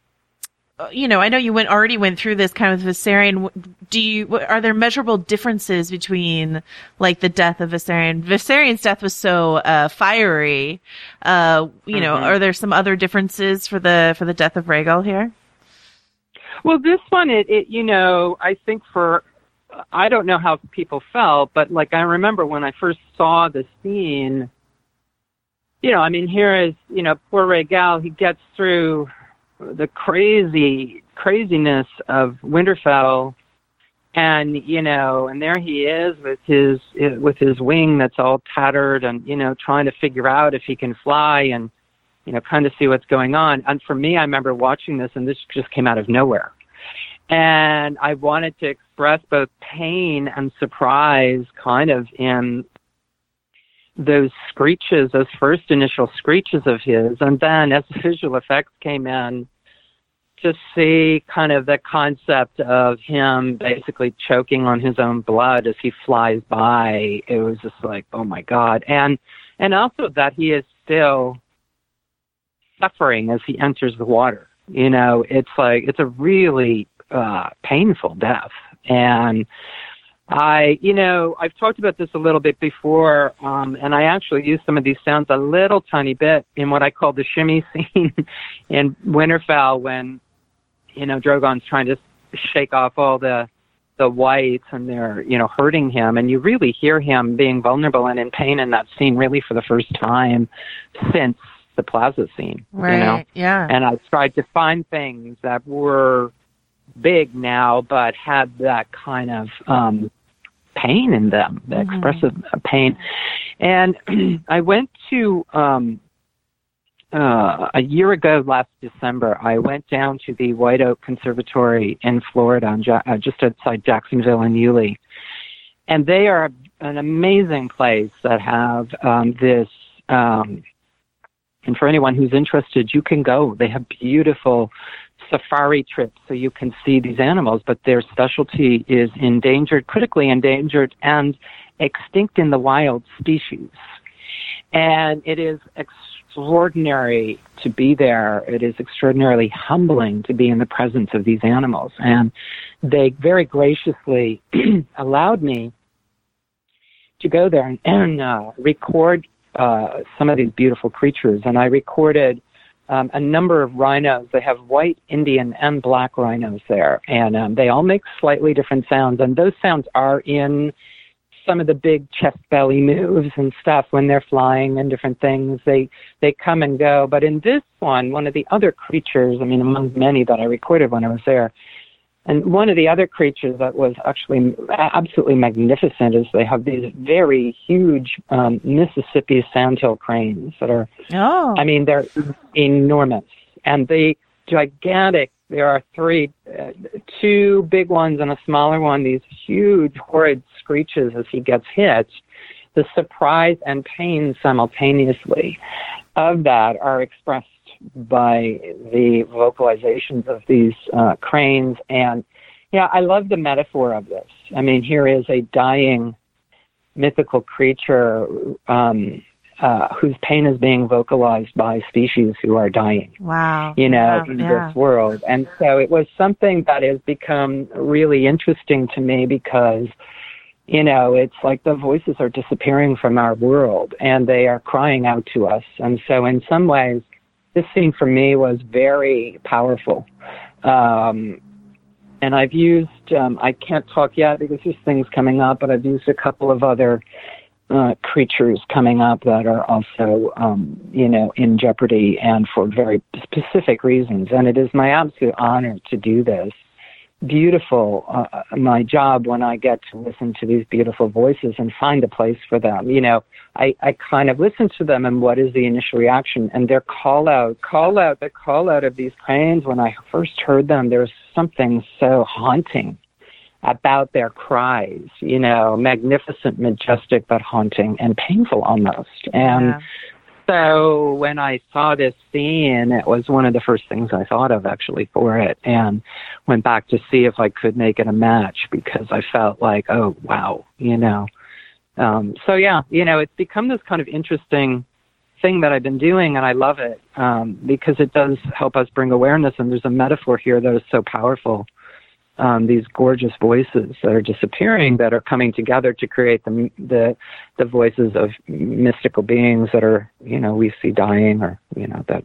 you know, I know you went already went through this kind of Viserion. Do you are there measurable differences between like the death of Viserion? Viserion's death was so uh, fiery. Uh, you mm-hmm. know, are there some other differences for the for the death of Rhaegal here? Well, this one, it, it you know, I think for I don't know how people felt, but like I remember when I first saw the scene. You know, I mean, here is you know poor Rhaegal. He gets through the crazy craziness of Winterfell, and you know, and there he is with his with his wing that's all tattered, and you know, trying to figure out if he can fly, and you know, kind of see what's going on. And for me, I remember watching this, and this just came out of nowhere. And I wanted to express both pain and surprise kind of in those screeches, those first initial screeches of his, and then as the visual effects came in, to see kind of the concept of him basically choking on his own blood as he flies by, it was just like, oh my god, and and also that he is still suffering as he enters the water. You know, it's like it's a really uh, painful death, and I, you know, I've talked about this a little bit before, um, and I actually use some of these sounds a little tiny bit in what I call the shimmy (laughs) scene in Winterfell when, you know, Drogon's trying to shake off all the the whites and they're, you know, hurting him and you really hear him being vulnerable and in pain in that scene really for the first time since the plaza scene. Right. You know? Yeah. And I tried to find things that were big now but had that kind of um pain in them, the mm-hmm. expressive pain. And (clears throat) I went to um, uh, a year ago, last December, I went down to the White Oak Conservatory in Florida, ja- uh, just outside Jacksonville and Yulee, and they are an amazing place that have um, this. Um, and for anyone who's interested, you can go. They have beautiful safari trips so you can see these animals, but their specialty is endangered, critically endangered, and extinct in the wild species. And it is extraordinary to be there. It is extraordinarily humbling to be in the presence of these animals. And they very graciously (clears throat) allowed me to go there and, and uh, record uh, some of these beautiful creatures. And I recorded um, a number of rhinos. They have white, Indian, and black rhinos there, and um, they all make slightly different sounds. And those sounds are in some of the big chest belly moves and stuff when they're flying and different things. They they come and go. But in this one, one of the other creatures, I mean, among many that I recorded when I was there, and one of the other creatures that was actually absolutely magnificent is they have these very huge um, Mississippi sandhill cranes that are, Oh. I mean, they're enormous and they gigantic. There are three, uh, two big ones and a smaller one. These huge, horrid screeches as he gets hit. The surprise and pain simultaneously of that are expressed by the vocalizations of these uh, cranes. And yeah, I love the metaphor of this. I mean, here is a dying mythical creature um, uh, whose pain is being vocalized by species who are dying wow. you know, in yeah. this world. And so it was something that has become really interesting to me because, you know, it's like the voices are disappearing from our world and they are crying out to us. And so in some ways, this scene for me was very powerful. Um, and I've used, um, I can't talk yet because there's things coming up, but I've used a couple of other uh, creatures coming up that are also, um, you know, in jeopardy and for very specific reasons. And it is my absolute honor to do this. Beautiful, uh, my job when I get to listen to these beautiful voices and find a place for them. You know, I, I kind of listen to them and what is the initial reaction and their call out, call out, the call out of these cranes. When I first heard them, there was something so haunting about their cries, you know, magnificent, majestic, but haunting and painful almost. And Yeah. So when I saw this scene, it was one of the first things I thought of actually for it and went back to see if I could make it a match because I felt like, oh, wow, you know. Um, so yeah, you know, it's become this kind of interesting thing that I've been doing and I love it um, because it does help us bring awareness and there's a metaphor here that is so powerful um, these gorgeous voices that are disappearing that are coming together to create the the the voices of mystical beings that are you know we see dying or you know that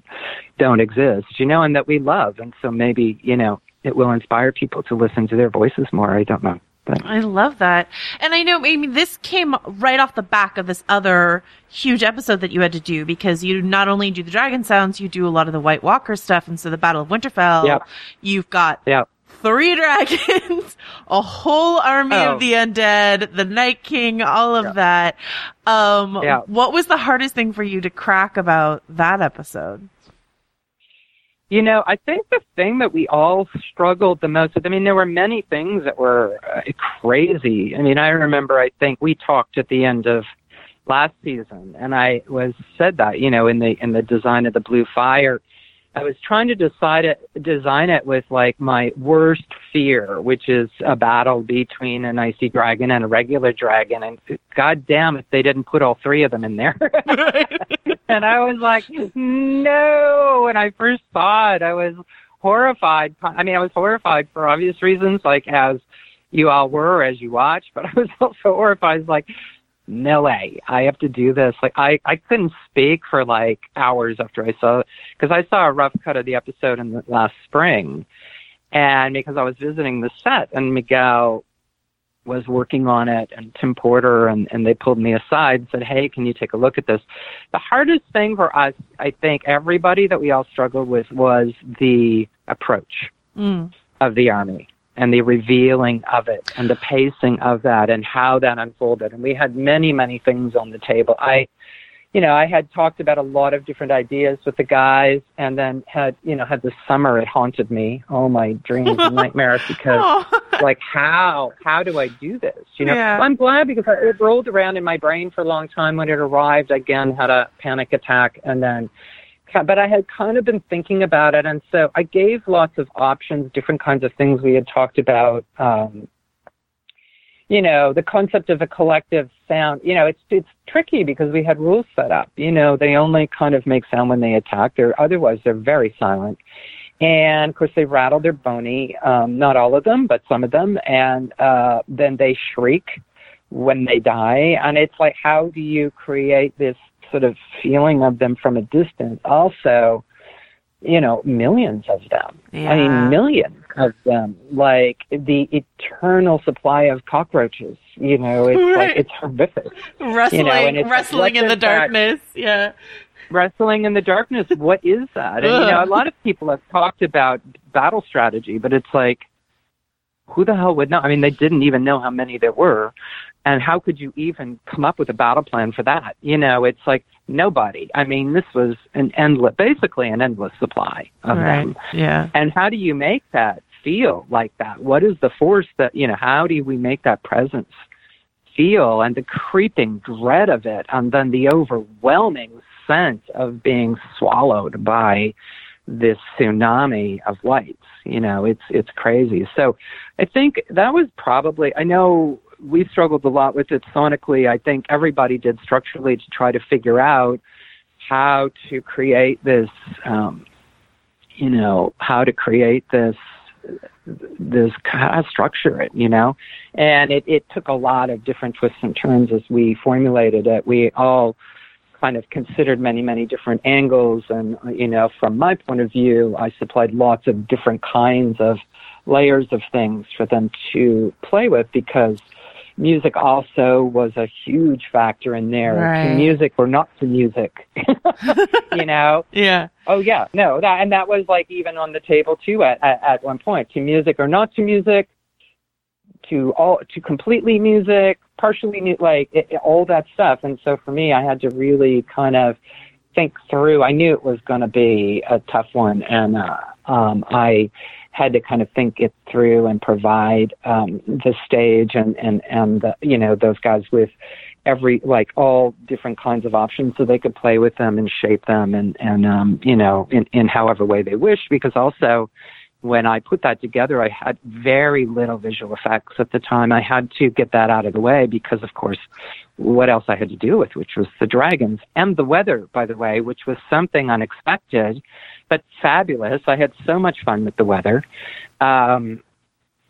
don't exist you know and that we love and so maybe you know it will inspire people to listen to their voices more I don't know but I love that. And I know, I mean, this came right off the back of this other huge episode that you had to do because you not only do the dragon sounds, you do a lot of the White Walker stuff. And so the Battle of Winterfell, Yep. you've got yeah three dragons, (laughs) a whole army Oh. of the undead, the Night King, all of that. Um, Yeah. what was the hardest thing for you to crack about that episode? You know, I think the thing that we all struggled the most with, I mean, there were many things that were uh, crazy. I mean, I remember, I think we talked at the end of last season and I was said that, you know, in the, in the design of the blue fire, I was trying to decide it, design it with like my worst fear, which is a battle between an icy dragon and a regular dragon. And god damn if they didn't put all three of them in there. (laughs) and I was like, no. When I first saw it, I was horrified. I mean, I was horrified for obvious reasons, like as you all were as you watched, but (laughs) I was also horrified, like, no way, I have to do this. Like, I, I couldn't speak for like hours after I saw it, because I saw a rough cut of the episode in the last spring. And because I was visiting the set and Miguel was working on it and Tim Porter and, and they pulled me aside and said, Hey, can you take a look at this? The hardest thing for us, I think everybody that we all struggled with was the approach Mm. of the army and the revealing of it and the pacing of that and how that unfolded. And we had many, many things on the table. I, you know, I had talked about a lot of different ideas with the guys and then had, you know, had this summer it haunted me, all my dreams and nightmares (laughs) because Oh. like how how do I do this? You know, Yeah. I'm glad because I- it rolled around in my brain for a long time. When it arrived, again had a panic attack, and then, but I had kind of been thinking about it, and so I gave lots of options, different kinds of things we had talked about. Um, you know, the concept of a collective sound. You know, it's it's tricky because we had rules set up. You know, they only kind of make sound when they attack. They're otherwise they're very silent. And of course, they rattle their bony, um, not all of them, but some of them, and uh, then they shriek when they die. And it's like, how do you create this sort of feeling of them from a distance? Also, you know, millions of them. Yeah. I mean, millions of them. Like the eternal supply of cockroaches. You know, it's Right. like it's horrific. wrestling, and it's wrestling what in the does that- darkness. Yeah. Wrestling in the darkness. What is that? And you know, a lot of people have talked about battle strategy, but it's like, who the hell would know? I mean, they didn't even know how many there were. And how could you even come up with a battle plan for that? You know, it's like nobody. I mean, this was an endless, basically an endless supply of Right. them. Yeah. And how do you make that feel like that? What is the force that, you know, how do we make that presence feel and the creeping dread of it and then the overwhelming sense of being swallowed by this tsunami of lights. You know, it's it's crazy. So I think that was probably I know we struggled a lot with it sonically. I think everybody did structurally to try to figure out how to create this um, you know, how to create this this how to structure it, you know. And it, it took a lot of different twists and turns as we formulated it. We all kind of considered many, many different angles. And, uh, you know, from my point of view, I supplied lots of different kinds of layers of things for them to play with because music also was a huge factor in there. Right. To music or not to music, (laughs) you know? (laughs) Yeah. Oh yeah, no, that and that was like even on the table too at, at at one point. To music or not to music, to all to completely music, partially mu- like it, it- all that stuff. And so for me, I had to really kind of think through. I knew it was going to be a tough one, and uh, um, I had to kind of think it through and provide um, the stage and and and the, you know those guys with every like all different kinds of options so they could play with them and shape them and and um you know in in however way they wish because also when I put that together I had very little visual effects at the time I had to get that out of the way because of course what else I had to deal with which was the dragons and the weather by the way which was something unexpected but fabulous I had so much fun with the weather um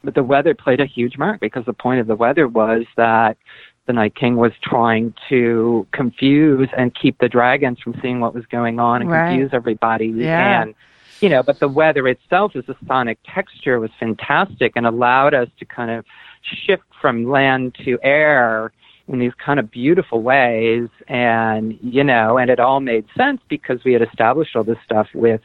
but the weather played a huge mark because the point of the weather was that the Night King was trying to confuse and keep the dragons from seeing what was going on and Right. confuse everybody. Yeah. And you know, but the weather itself as a sonic texture was fantastic and allowed us to kind of shift from land to air in these kind of beautiful ways. And you know, and it all made sense because we had established all this stuff with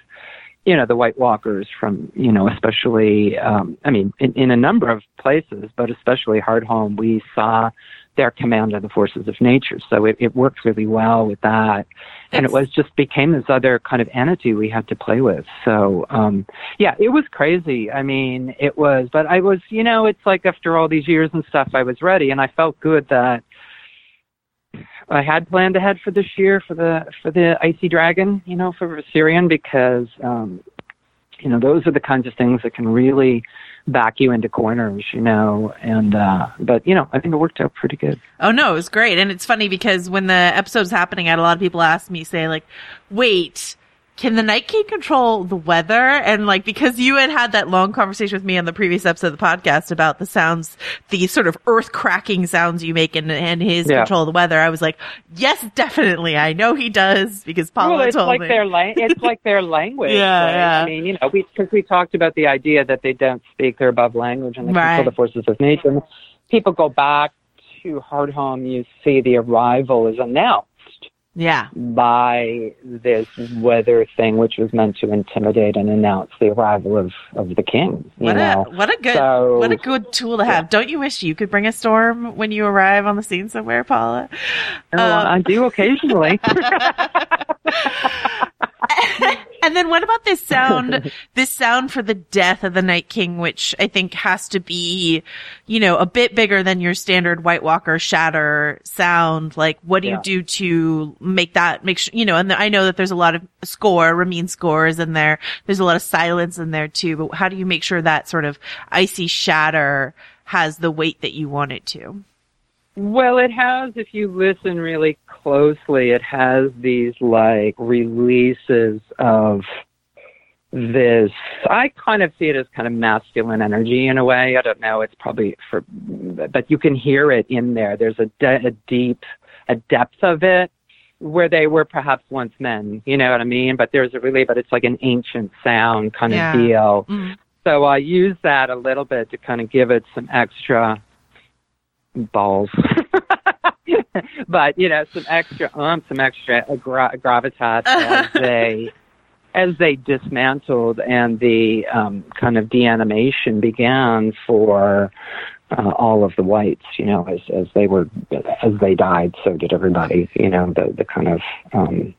you know the White Walkers from you know especially um, I mean in, in a number of places, but especially Hardhome, we saw their command of the forces of nature. So it, it worked really well with that, and it was just became this other kind of entity we had to play with. So um, yeah, it was crazy. I mean, it was, but I was you know it's like after all these years and stuff, I was ready, and I felt good that. I had planned ahead for this year for the for the icy dragon, you know, for Viserion because um, you know those are the kinds of things that can really back you into corners, you know. And uh, but you know, I think it worked out pretty good. Oh no, it was great. And it's funny because when the episode's happening, I had a lot of people ask me, say like, wait, can the Night King control the weather? And like, because you had had that long conversation with me on the previous episode of the podcast about the sounds, the sort of earth cracking sounds you make and, and his Yeah. control of the weather. I was like, yes, definitely. I know he does because Paula well, it's told like me. their lang- it's (laughs) like their language. Yeah, right? yeah. I mean, you know, we because we talked about the idea that they don't speak; they're above language and they Right. control the forces of nature. People go back to Hardhome. You see, the arrival is announced. Yeah. by this weather thing, which was meant to intimidate and announce the arrival of, of the king. You What know? a, what a good, So- what a good tool to have. Don't you wish you could bring a storm when you arrive on the scene somewhere, Paula? Oh, I do um, occasionally. (laughs) (laughs) (laughs) and then what about this sound, this sound for the death of the Night King, which I think has to be, you know, a bit bigger than your standard White Walker shatter sound. Like, what do you do to make that, make sure, you know, and I know that there's a lot of score, Ramin scores in there. There's a lot of silence in there too, but how do you make sure that sort of icy shatter has the weight that you want it to? well, it has, if you listen really closely, it has these like releases of this. I kind of see it as kind of masculine energy in a way. I don't know. It's probably for but you can hear it in there. There's a, de- a deep, a depth of it where they were perhaps once men. You know what I mean? But there's a really, but it's like an ancient sound kind Yeah. of deal. Mm. So I use that a little bit to kind of give it some extra balls. (laughs) (laughs) but you know, some extra um, some extra gra- gravitas (laughs) as they as they dismantled and the um, kind of deanimation began for uh, all of the whites. You know, as as they were as they died, so did everybody. You know, the the kind of um,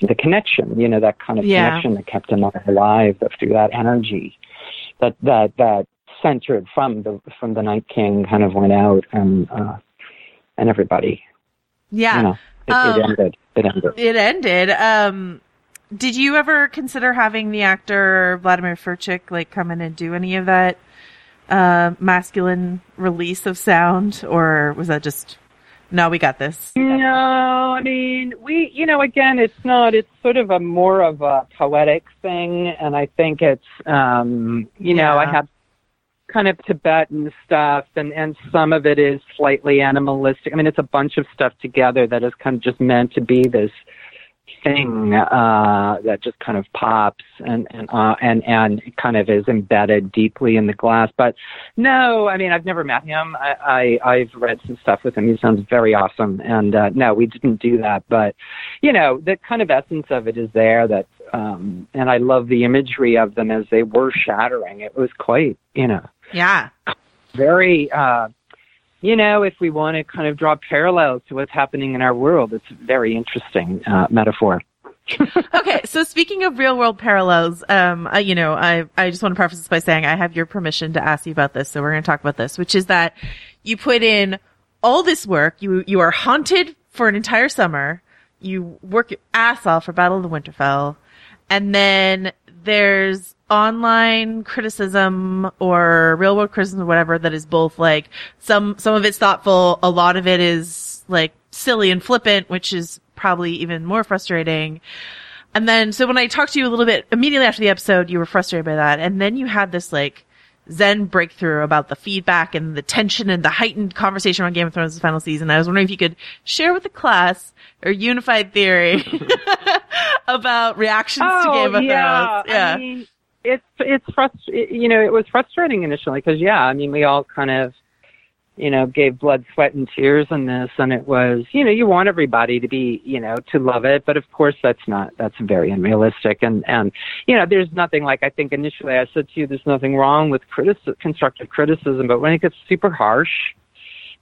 the connection. You know, that kind of Yeah. connection that kept them alive through that energy that that that centered from the from the Night King kind of went out and uh, and everybody. Yeah. You know, it, Um, it ended. It ended. It ended. Um, did you ever consider having the actor Vladimir Furdik like come in and do any of that uh, masculine release of sound, or was that just no? We got this. No, I mean, we, you know, again, it's not, it's sort of a more of a poetic thing. And I think it's, um, you know, I have kind of Tibetan stuff and, and some of it is slightly animalistic. I mean, it's a bunch of stuff together that is kind of just meant to be this thing, uh, that just kind of pops and, and, uh, and, and kind of is embedded deeply in the glass. But no, I mean, I've never met him. I, I I've read some stuff with him. He sounds very awesome. And uh, no, we didn't do that. But you know, the kind of essence of it is there. That um, and I love the imagery of them as they were shattering. It was quite, you know, Yeah. very. Uh, you know, if we want to kind of draw parallels to what's happening in our world, it's a very interesting uh, metaphor. (laughs) okay, so speaking of real world parallels, um, I, you know, I, I just want to preface this by saying I have your permission to ask you about this. So we're going to talk about this, which is that you put in all this work. You, you are haunted for an entire summer. You work your ass off for Battle of the Winterfell. And then there's online criticism or real world criticism or whatever that is both like some, some of it's thoughtful. A lot of it is like silly and flippant, which is probably even more frustrating. And then, so when I talked to you a little bit immediately after the episode, you were frustrated by that. And then you had this like Zen breakthrough about the feedback and the tension and the heightened conversation on Game of Thrones' final season. I was wondering if you could share with the class or unified theory (laughs) about reactions to oh, Game of Oh, yeah. Thrones. Yeah. I mean, it's it's frust- You know, it was frustrating initially because yeah, I mean, we all kind of, you know, gave blood, sweat, and tears on this, and it was, you know, you want everybody to be, you know, to love it, but of course that's not that's very unrealistic, and and you know, there's nothing like I think initially I said to you, there's nothing wrong with critici- constructive criticism, but when it gets super harsh.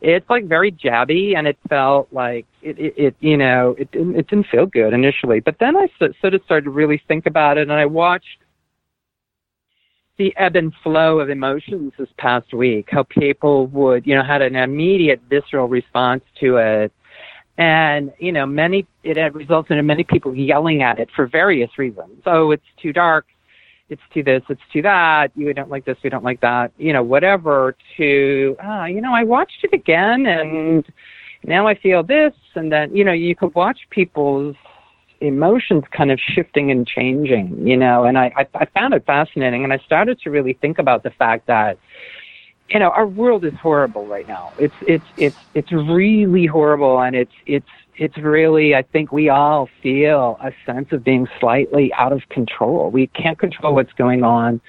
It's like very jabby, and it felt like it, it, it you know, it didn't, it didn't feel good initially. But then I so- sort of started to really think about it, and I watched the ebb and flow of emotions this past week, how people would, you know, had an immediate visceral response to it. And, you know, many, it had resulted in many people yelling at it for various reasons. Oh, it's too dark. It's too this, it's too that. You don't like this, we don't like that, you know, whatever to, ah, you know, I watched it again and now I feel this. And then, you know, you could watch people's emotions kind of shifting and changing, you know, and I, I, I found it fascinating and I started to really think about the fact that, you know, our world is horrible right now. It's, it's, it's, it's really horrible and it's, it's, it's really, I think we all feel a sense of being slightly out of control. We can't control what's going on.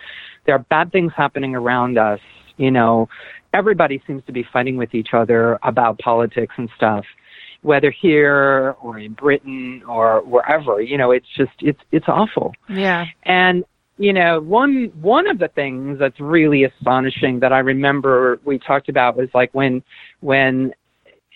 There are bad things happening around us. You know, everybody seems to be fighting with each other about politics and stuff whether here or in Britain or wherever, you know, it's just it's it's awful. Yeah. And you know, one one of the things that's really astonishing that I remember we talked about was like when when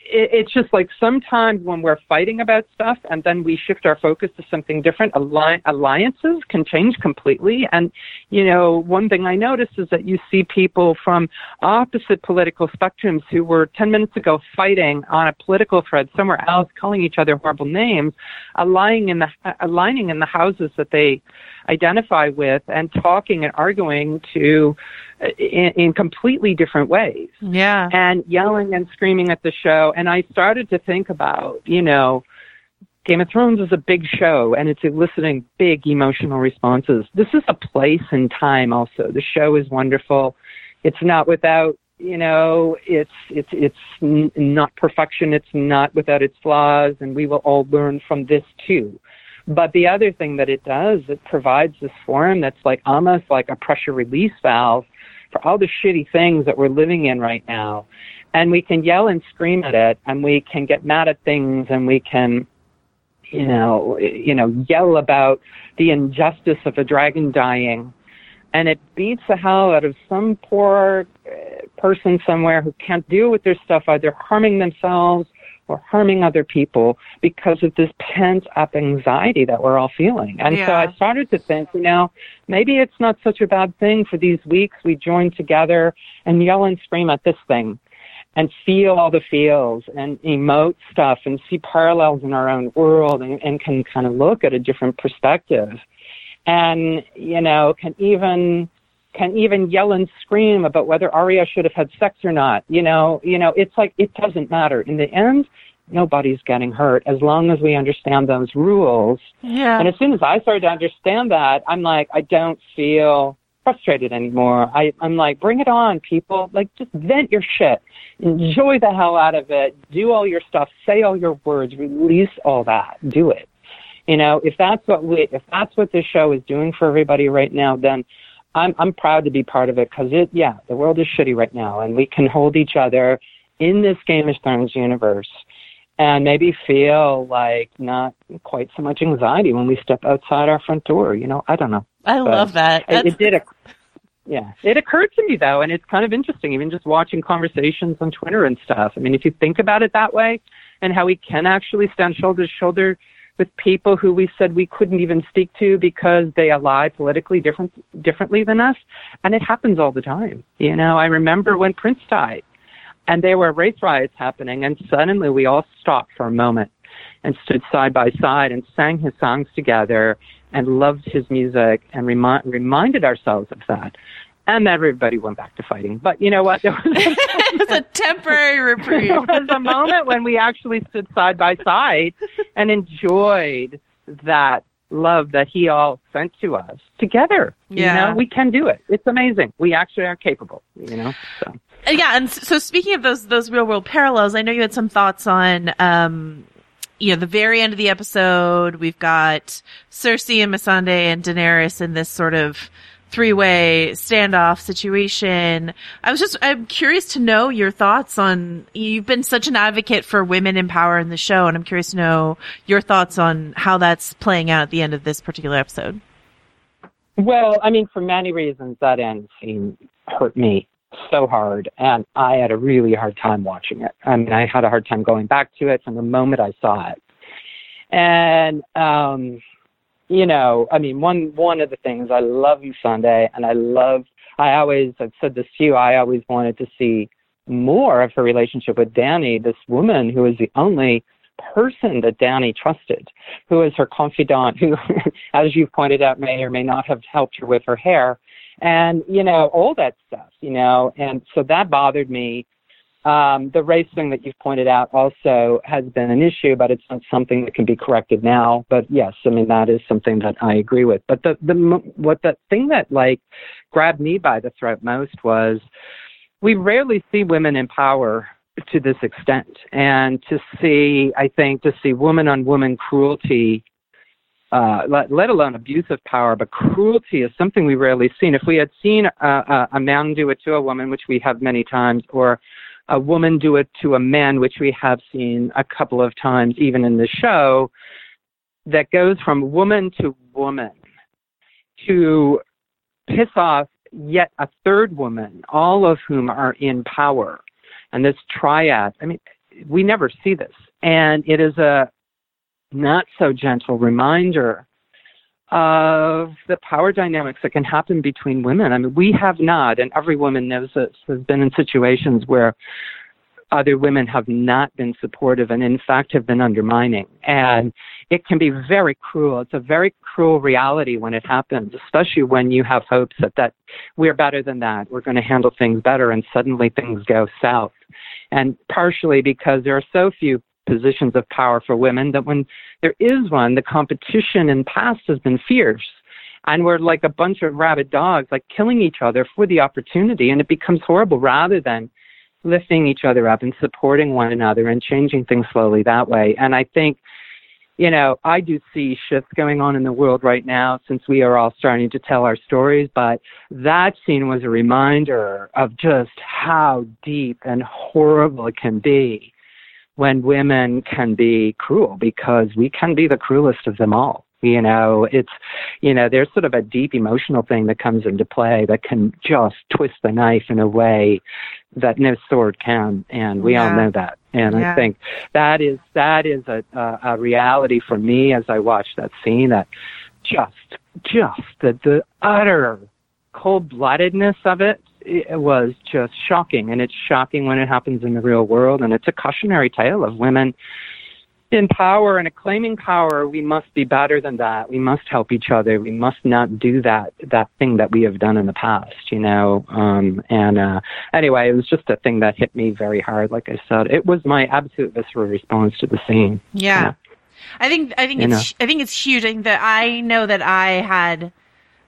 it, it's just like sometimes when we're fighting about stuff and then we shift our focus to something different, alli- alliances can change completely. And, you know, one thing I noticed is that you see people from opposite political spectrums who were 10 minutes ago fighting on a political thread somewhere else, calling each other horrible names, aligning in the, aligning in the houses that they identify with and talking and arguing to uh, in, in completely different ways Yeah. and yelling and screaming at the show. And I started to think about, you know, Game of Thrones is a big show and it's eliciting big emotional responses. This is a place and time also. The show is wonderful. It's not without you know, it's it's it's n- not perfection. It's not without its flaws, and we will all learn from this too. But the other thing that it does, it provides this forum that's like almost like a pressure release valve for all the shitty things that we're living in right now. And we can yell and scream at it, and we can get mad at things, and we can, you know, you know, yell about the injustice of a dragon dying and it beats the hell out of some poor uh, person somewhere who can't deal with their stuff, either harming themselves or harming other people because of this pent up anxiety that we're all feeling. And Yeah. so I started to think, you know, maybe it's not such a bad thing for these weeks we join together and yell and scream at this thing and feel all the feels and emote stuff and see parallels in our own world and, and can kind of look at a different perspective and you know can even can even yell and scream about whether Arya should have had sex or not. You know, you know, it's like it doesn't matter. In the end, nobody's getting hurt as long as we understand those rules. Yeah. And as soon as I started to understand that, I'm like, I don't feel frustrated anymore. I, I'm like, bring it on, people. Like, just vent your shit. Enjoy the hell out of it. Do all your stuff. Say all your words. Release all that. Do it. You know, if that's what we, if that's what this show is doing for everybody right now, then I'm, I'm proud to be part of it because it, yeah, the world is shitty right now and we can hold each other in this Game of Thrones universe and maybe feel like not quite so much anxiety when we step outside our front door. You know, I don't know. I love that. It, it did. oc- Yeah, it occurred to me though, and it's kind of interesting, even just watching conversations on Twitter and stuff. I mean, if you think about it that way, and how we can actually stand shoulder to shoulder with people who we said we couldn't even speak to because they ally politically different differently than us, and it happens all the time. You know, I remember when Prince died, and there were race riots happening, and suddenly we all stopped for a moment and stood side by side and sang his songs together and loved his music and remi- reminded ourselves of that. And everybody went back to fighting. But you know what? (laughs) There was, it's a temporary reprieve. (laughs) it was a moment when we actually stood side by side and enjoyed that love that he all sent to us together. Yeah. You know, we can do it. It's amazing. We actually are capable, you know? So. Uh, yeah, and so speaking of those those real world parallels, I know you had some thoughts on um you know the very end of the episode. We've got Cersei and Missandei and Daenerys in this sort of three way standoff situation. I was just I'm curious to know your thoughts on. You've been such an advocate for women in power in the show, and I'm curious to know your thoughts on how that's playing out at the end of this particular episode. Well, I mean, for many reasons, that end scene hurt me so hard, and I had a really hard time watching it. I mean, I had a hard time going back to it from the moment I saw it. And, um, you know, I mean, one one of the things I love Missandei, and I love. I always, I've said this to you. I always wanted to see more of her relationship with Dany, this woman who is the only person that Dany trusted, who is her confidant, who, (laughs) as you've pointed out, may or may not have helped her with her hair, and you know all that stuff, you know, and so that bothered me. Um, the race thing that you've pointed out also has been an issue, but it's not something that can be corrected now. But yes, I mean that is something that I agree with. But the the what the thing that like grabbed me by the throat most was we rarely see women in power to this extent, and to see I think to see woman on woman cruelty. Uh, let, let alone abuse of power, but cruelty is something we rarely seen. If we had seen a, a, a man do it to a woman, which we have many times, or a woman do it to a man, which we have seen a couple of times, even in the show, that goes from woman to woman to piss off yet a third woman, all of whom are in power. And this triad, I mean, we never see this. And it is a not so gentle reminder of the power dynamics that can happen between women. I mean, we have not, and every woman knows this, has been in situations where other women have not been supportive and, in fact, have been undermining. And it can be very cruel. It's a very cruel reality when it happens, especially when you have hopes that, that we're better than that. We're going to handle things better, and suddenly things go south. And partially because there are so few positions of power for women that when there is one, the competition in past has been fierce. and we're like a bunch of rabid dogs, like killing each other for the opportunity, and it becomes horrible rather than lifting each other up and supporting one another and changing things slowly that way. And I think, you know, I do see shifts going on in the world right now since we are all starting to tell our stories, but that scene was a reminder of just how deep and horrible it can be when women can be cruel because we can be the cruelest of them all. You know, it's, you know, there's sort of a deep emotional thing that comes into play that can just twist the knife in a way that no sword can. And we all know that. And Yeah. I think that is, that is a, a, a reality for me as I watch that scene that just, just the, the utter cold bloodedness of it, it was just shocking. And it's shocking when it happens in the real world. And it's a cautionary tale of women in power and claiming power, we must be better than that. We must help each other. We must not do that that thing that we have done in the past, you know. Um, and uh, anyway, it was just a thing that hit me very hard. Like I said, it was my absolute visceral response to the scene. Yeah. I think I think You it's I think it's huge. I think that I know that I had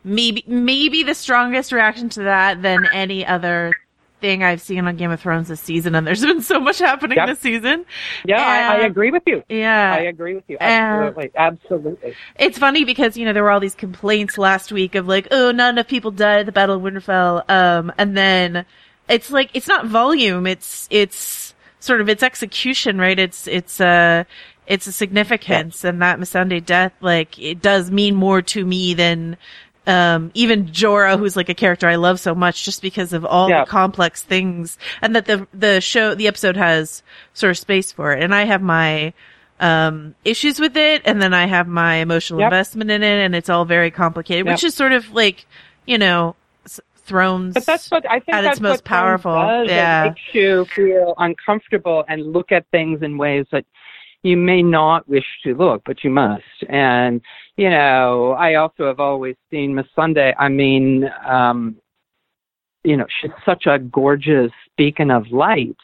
maybe maybe the strongest reaction to that than any other thing I've seen on Game of Thrones this season, and there's been so much happening Yep. this season. Yeah, I, I agree with you. Yeah, I agree with you. Absolutely, absolutely. it's funny because you know there were all these complaints last week of like, oh, not enough people died at the Battle of Winterfell, um, and then it's like it's not volume, it's it's sort of its execution, right? It's it's uh it's a significance, and that Missandei death, like it does mean more to me than. Um, even Jorah, who's like a character I love so much just because of all Yeah. the complex things and that the, the show, the episode has sort of space for it. And I have my, um, issues with it, and then I have my emotional Yep. investment in it, and it's all very complicated, Yep. which is sort of like, you know, Thrones. But that's what I think at that's its most what powerful. Does. Yeah. It makes you feel uncomfortable and look at things in ways that you may not wish to look, but you must. And you know, I also have always seen Missandei. I mean, um, you know, she's such a gorgeous beacon of light.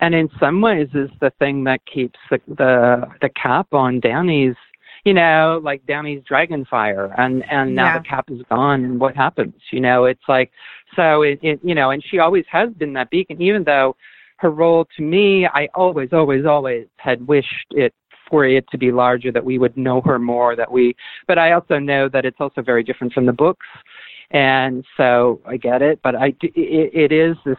And in some ways is the thing that keeps the the, the cap on Dany's you know, like Dany's dragon fire and and now Yeah. the cap is gone and what happens? You know, it's like so it, it you know, and she always has been that beacon, even though her role to me, I always, always, always had wished it for it to be larger, that we would know her more, that we but I also know that it's also very different from the books. And so I get it, but I, it, it is this,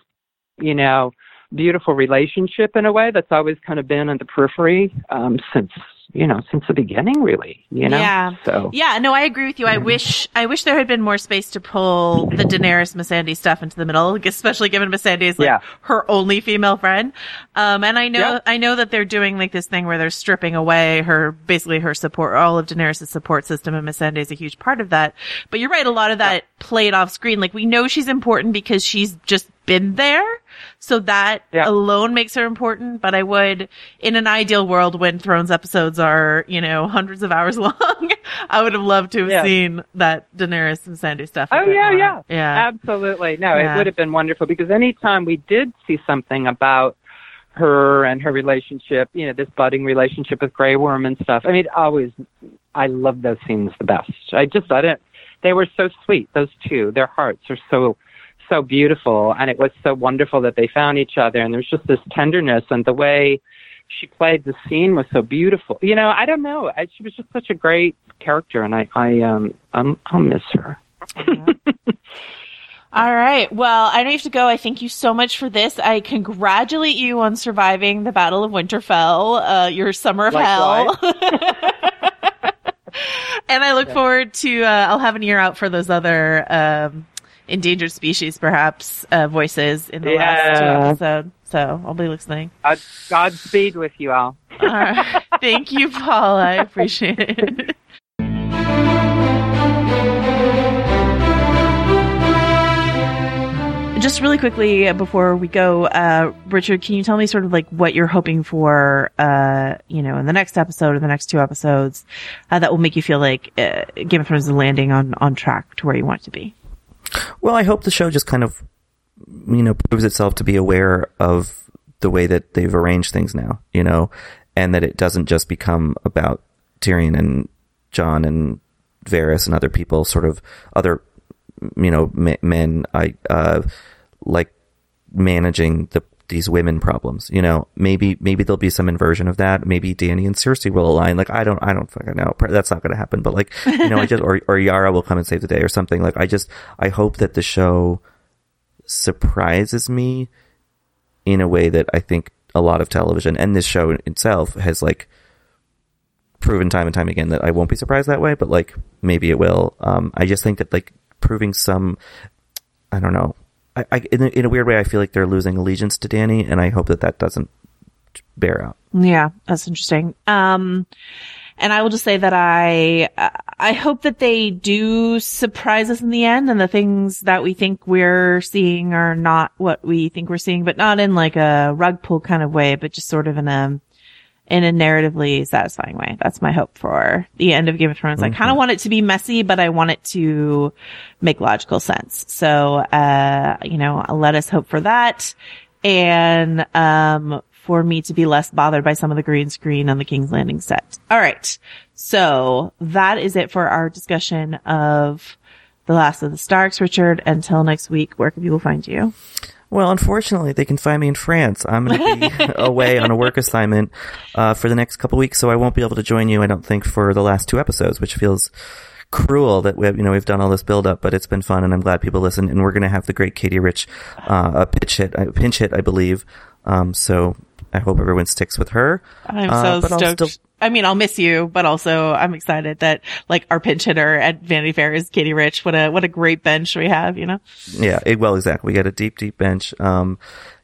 you know, beautiful relationship in a way that's always kind of been on the periphery um, since you know since the beginning, really. You know, Yeah. so Yeah, no, I agree with you. I wish I wish there had been more space to pull the Daenerys Missandei stuff into the middle, (laughs) especially given Missandei is like Yeah. her only female friend. Um, and I know Yeah. I know that they're doing like this thing where they're stripping away her basically her support, all of Daenerys' support system, and Missandei is a huge part of that. But you're right, a lot of that played off screen. Like we know she's important because she's just been there, so that Yeah. alone makes her important. But I would, in an ideal world, when Thrones episodes are you know hundreds of hours (laughs) long, I would have loved to have Yeah. seen that Daenerys Missandei stuff. Oh yeah, more. yeah, yeah. absolutely. No, Yeah. it would have been wonderful because anytime we did see something about her and her relationship, you know, this budding relationship with Grey Worm and stuff. I mean, always, I love those scenes the best. I just, I didn't. They were so sweet. Those two, their hearts are so, so beautiful, and it was so wonderful that they found each other. And there was just this tenderness, and the way she played the scene was so beautiful. You know, I don't know. I, she was just such a great character, and I, I, um, I'm, I'll miss her. (laughs) All right. Well, I know you have to go. I thank you so much for this. I congratulate you on surviving the Battle of Winterfell, uh, your summer of hell. (laughs) and I look forward to, uh, I'll have an ear out for those other, um, endangered species, perhaps, uh, voices in the last episode. So I'll be listening. God, Godspeed with you all. (laughs) All right. Thank you, Paul. I appreciate it. Just really quickly uh, before we go, uh, Richard, can you tell me sort of like what you're hoping for, uh, you know, in the next episode or the next two episodes, uh, that will make you feel like uh, Game of Thrones is landing on on track to where you want it to be? Well, I hope the show just kind of, you know, proves itself to be aware of the way that they've arranged things now, you know, and that it doesn't just become about Tyrion and Jon and Varys and other people, sort of other, you know, men, I, uh, like managing the, these women problems, you know, maybe, maybe there'll be some inversion of that. Maybe Dany and Cersei will align. Like, I don't, I don't fucking know. That's not going to happen. But like, you know, I just, (laughs) or, or Yara will come and save the day or something. Like, I just, I hope that the show surprises me in a way that I think a lot of television and this show itself has like proven time and time again that I won't be surprised that way, but like maybe it will. Um, I just think that like proving some, I don't know. I, I in, a, in a weird way, I feel like they're losing allegiance to Dany, and I hope that that doesn't bear out. Yeah, that's interesting. Um, and I will just say that I, I hope that they do surprise us in the end and the things that we think we're seeing are not what we think we're seeing, but not in like a rug pull kind of way, but just sort of in a, in a narratively satisfying way. That's my hope for the end of Game of Thrones. Mm-hmm. I kind of want it to be messy, but I want it to make logical sense. So, uh, you know, let us hope for that. And, um, for me to be less bothered by some of the green screen on the King's Landing set. All right. So that is it for our discussion of The Last of the Starks, Richard. Until next week, where can people find you? Well, unfortunately, they can find me in France. I'm going to be (laughs) away on a work assignment uh, for the next couple weeks, so I won't be able to join you. I don't think for the last two episodes, which feels cruel that we have, you know we've done all this build up, but it's been fun, and I'm glad people listen. And we're going to have the great Katey Rich uh, a pitch hit, a pinch hit, I believe. Um, so I hope everyone sticks with her. I'm uh, so stoked. Still... I mean, I'll miss you, but also I'm excited that like our pinch hitter at Vanity Fair is Katey Rich. What a, what a great bench we have, you know? Yeah. It, well, exactly. We got a deep, deep bench. Um,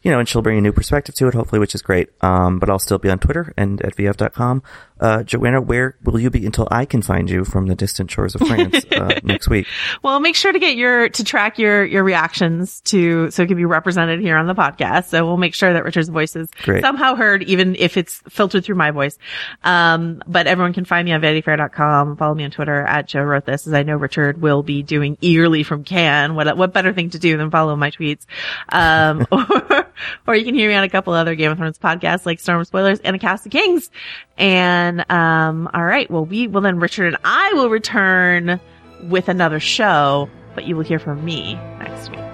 you know, and she'll bring a new perspective to it, hopefully, which is great. Um, but I'll still be on Twitter and at vf.com. Uh, Joanna, where will you be until I can find you from the distant shores of France uh, (laughs) next week? Well, make sure to get your to track your your reactions to so it can be represented here on the podcast. So we'll make sure that Richard's voice is Great. somehow heard, even if it's filtered through my voice. Um, but everyone can find me on VanityFair.com. Follow me on Twitter at Joe wrote this, as I know Richard will be doing eagerly from Cannes. What what better thing to do than follow my tweets? Um, (laughs) or (laughs) or you can hear me on a couple other Game of Thrones podcasts like Storm Spoilers and A Cast of Kings. And, um, all right. Well, we will then Richard and I will return with another show, but you will hear from me next week.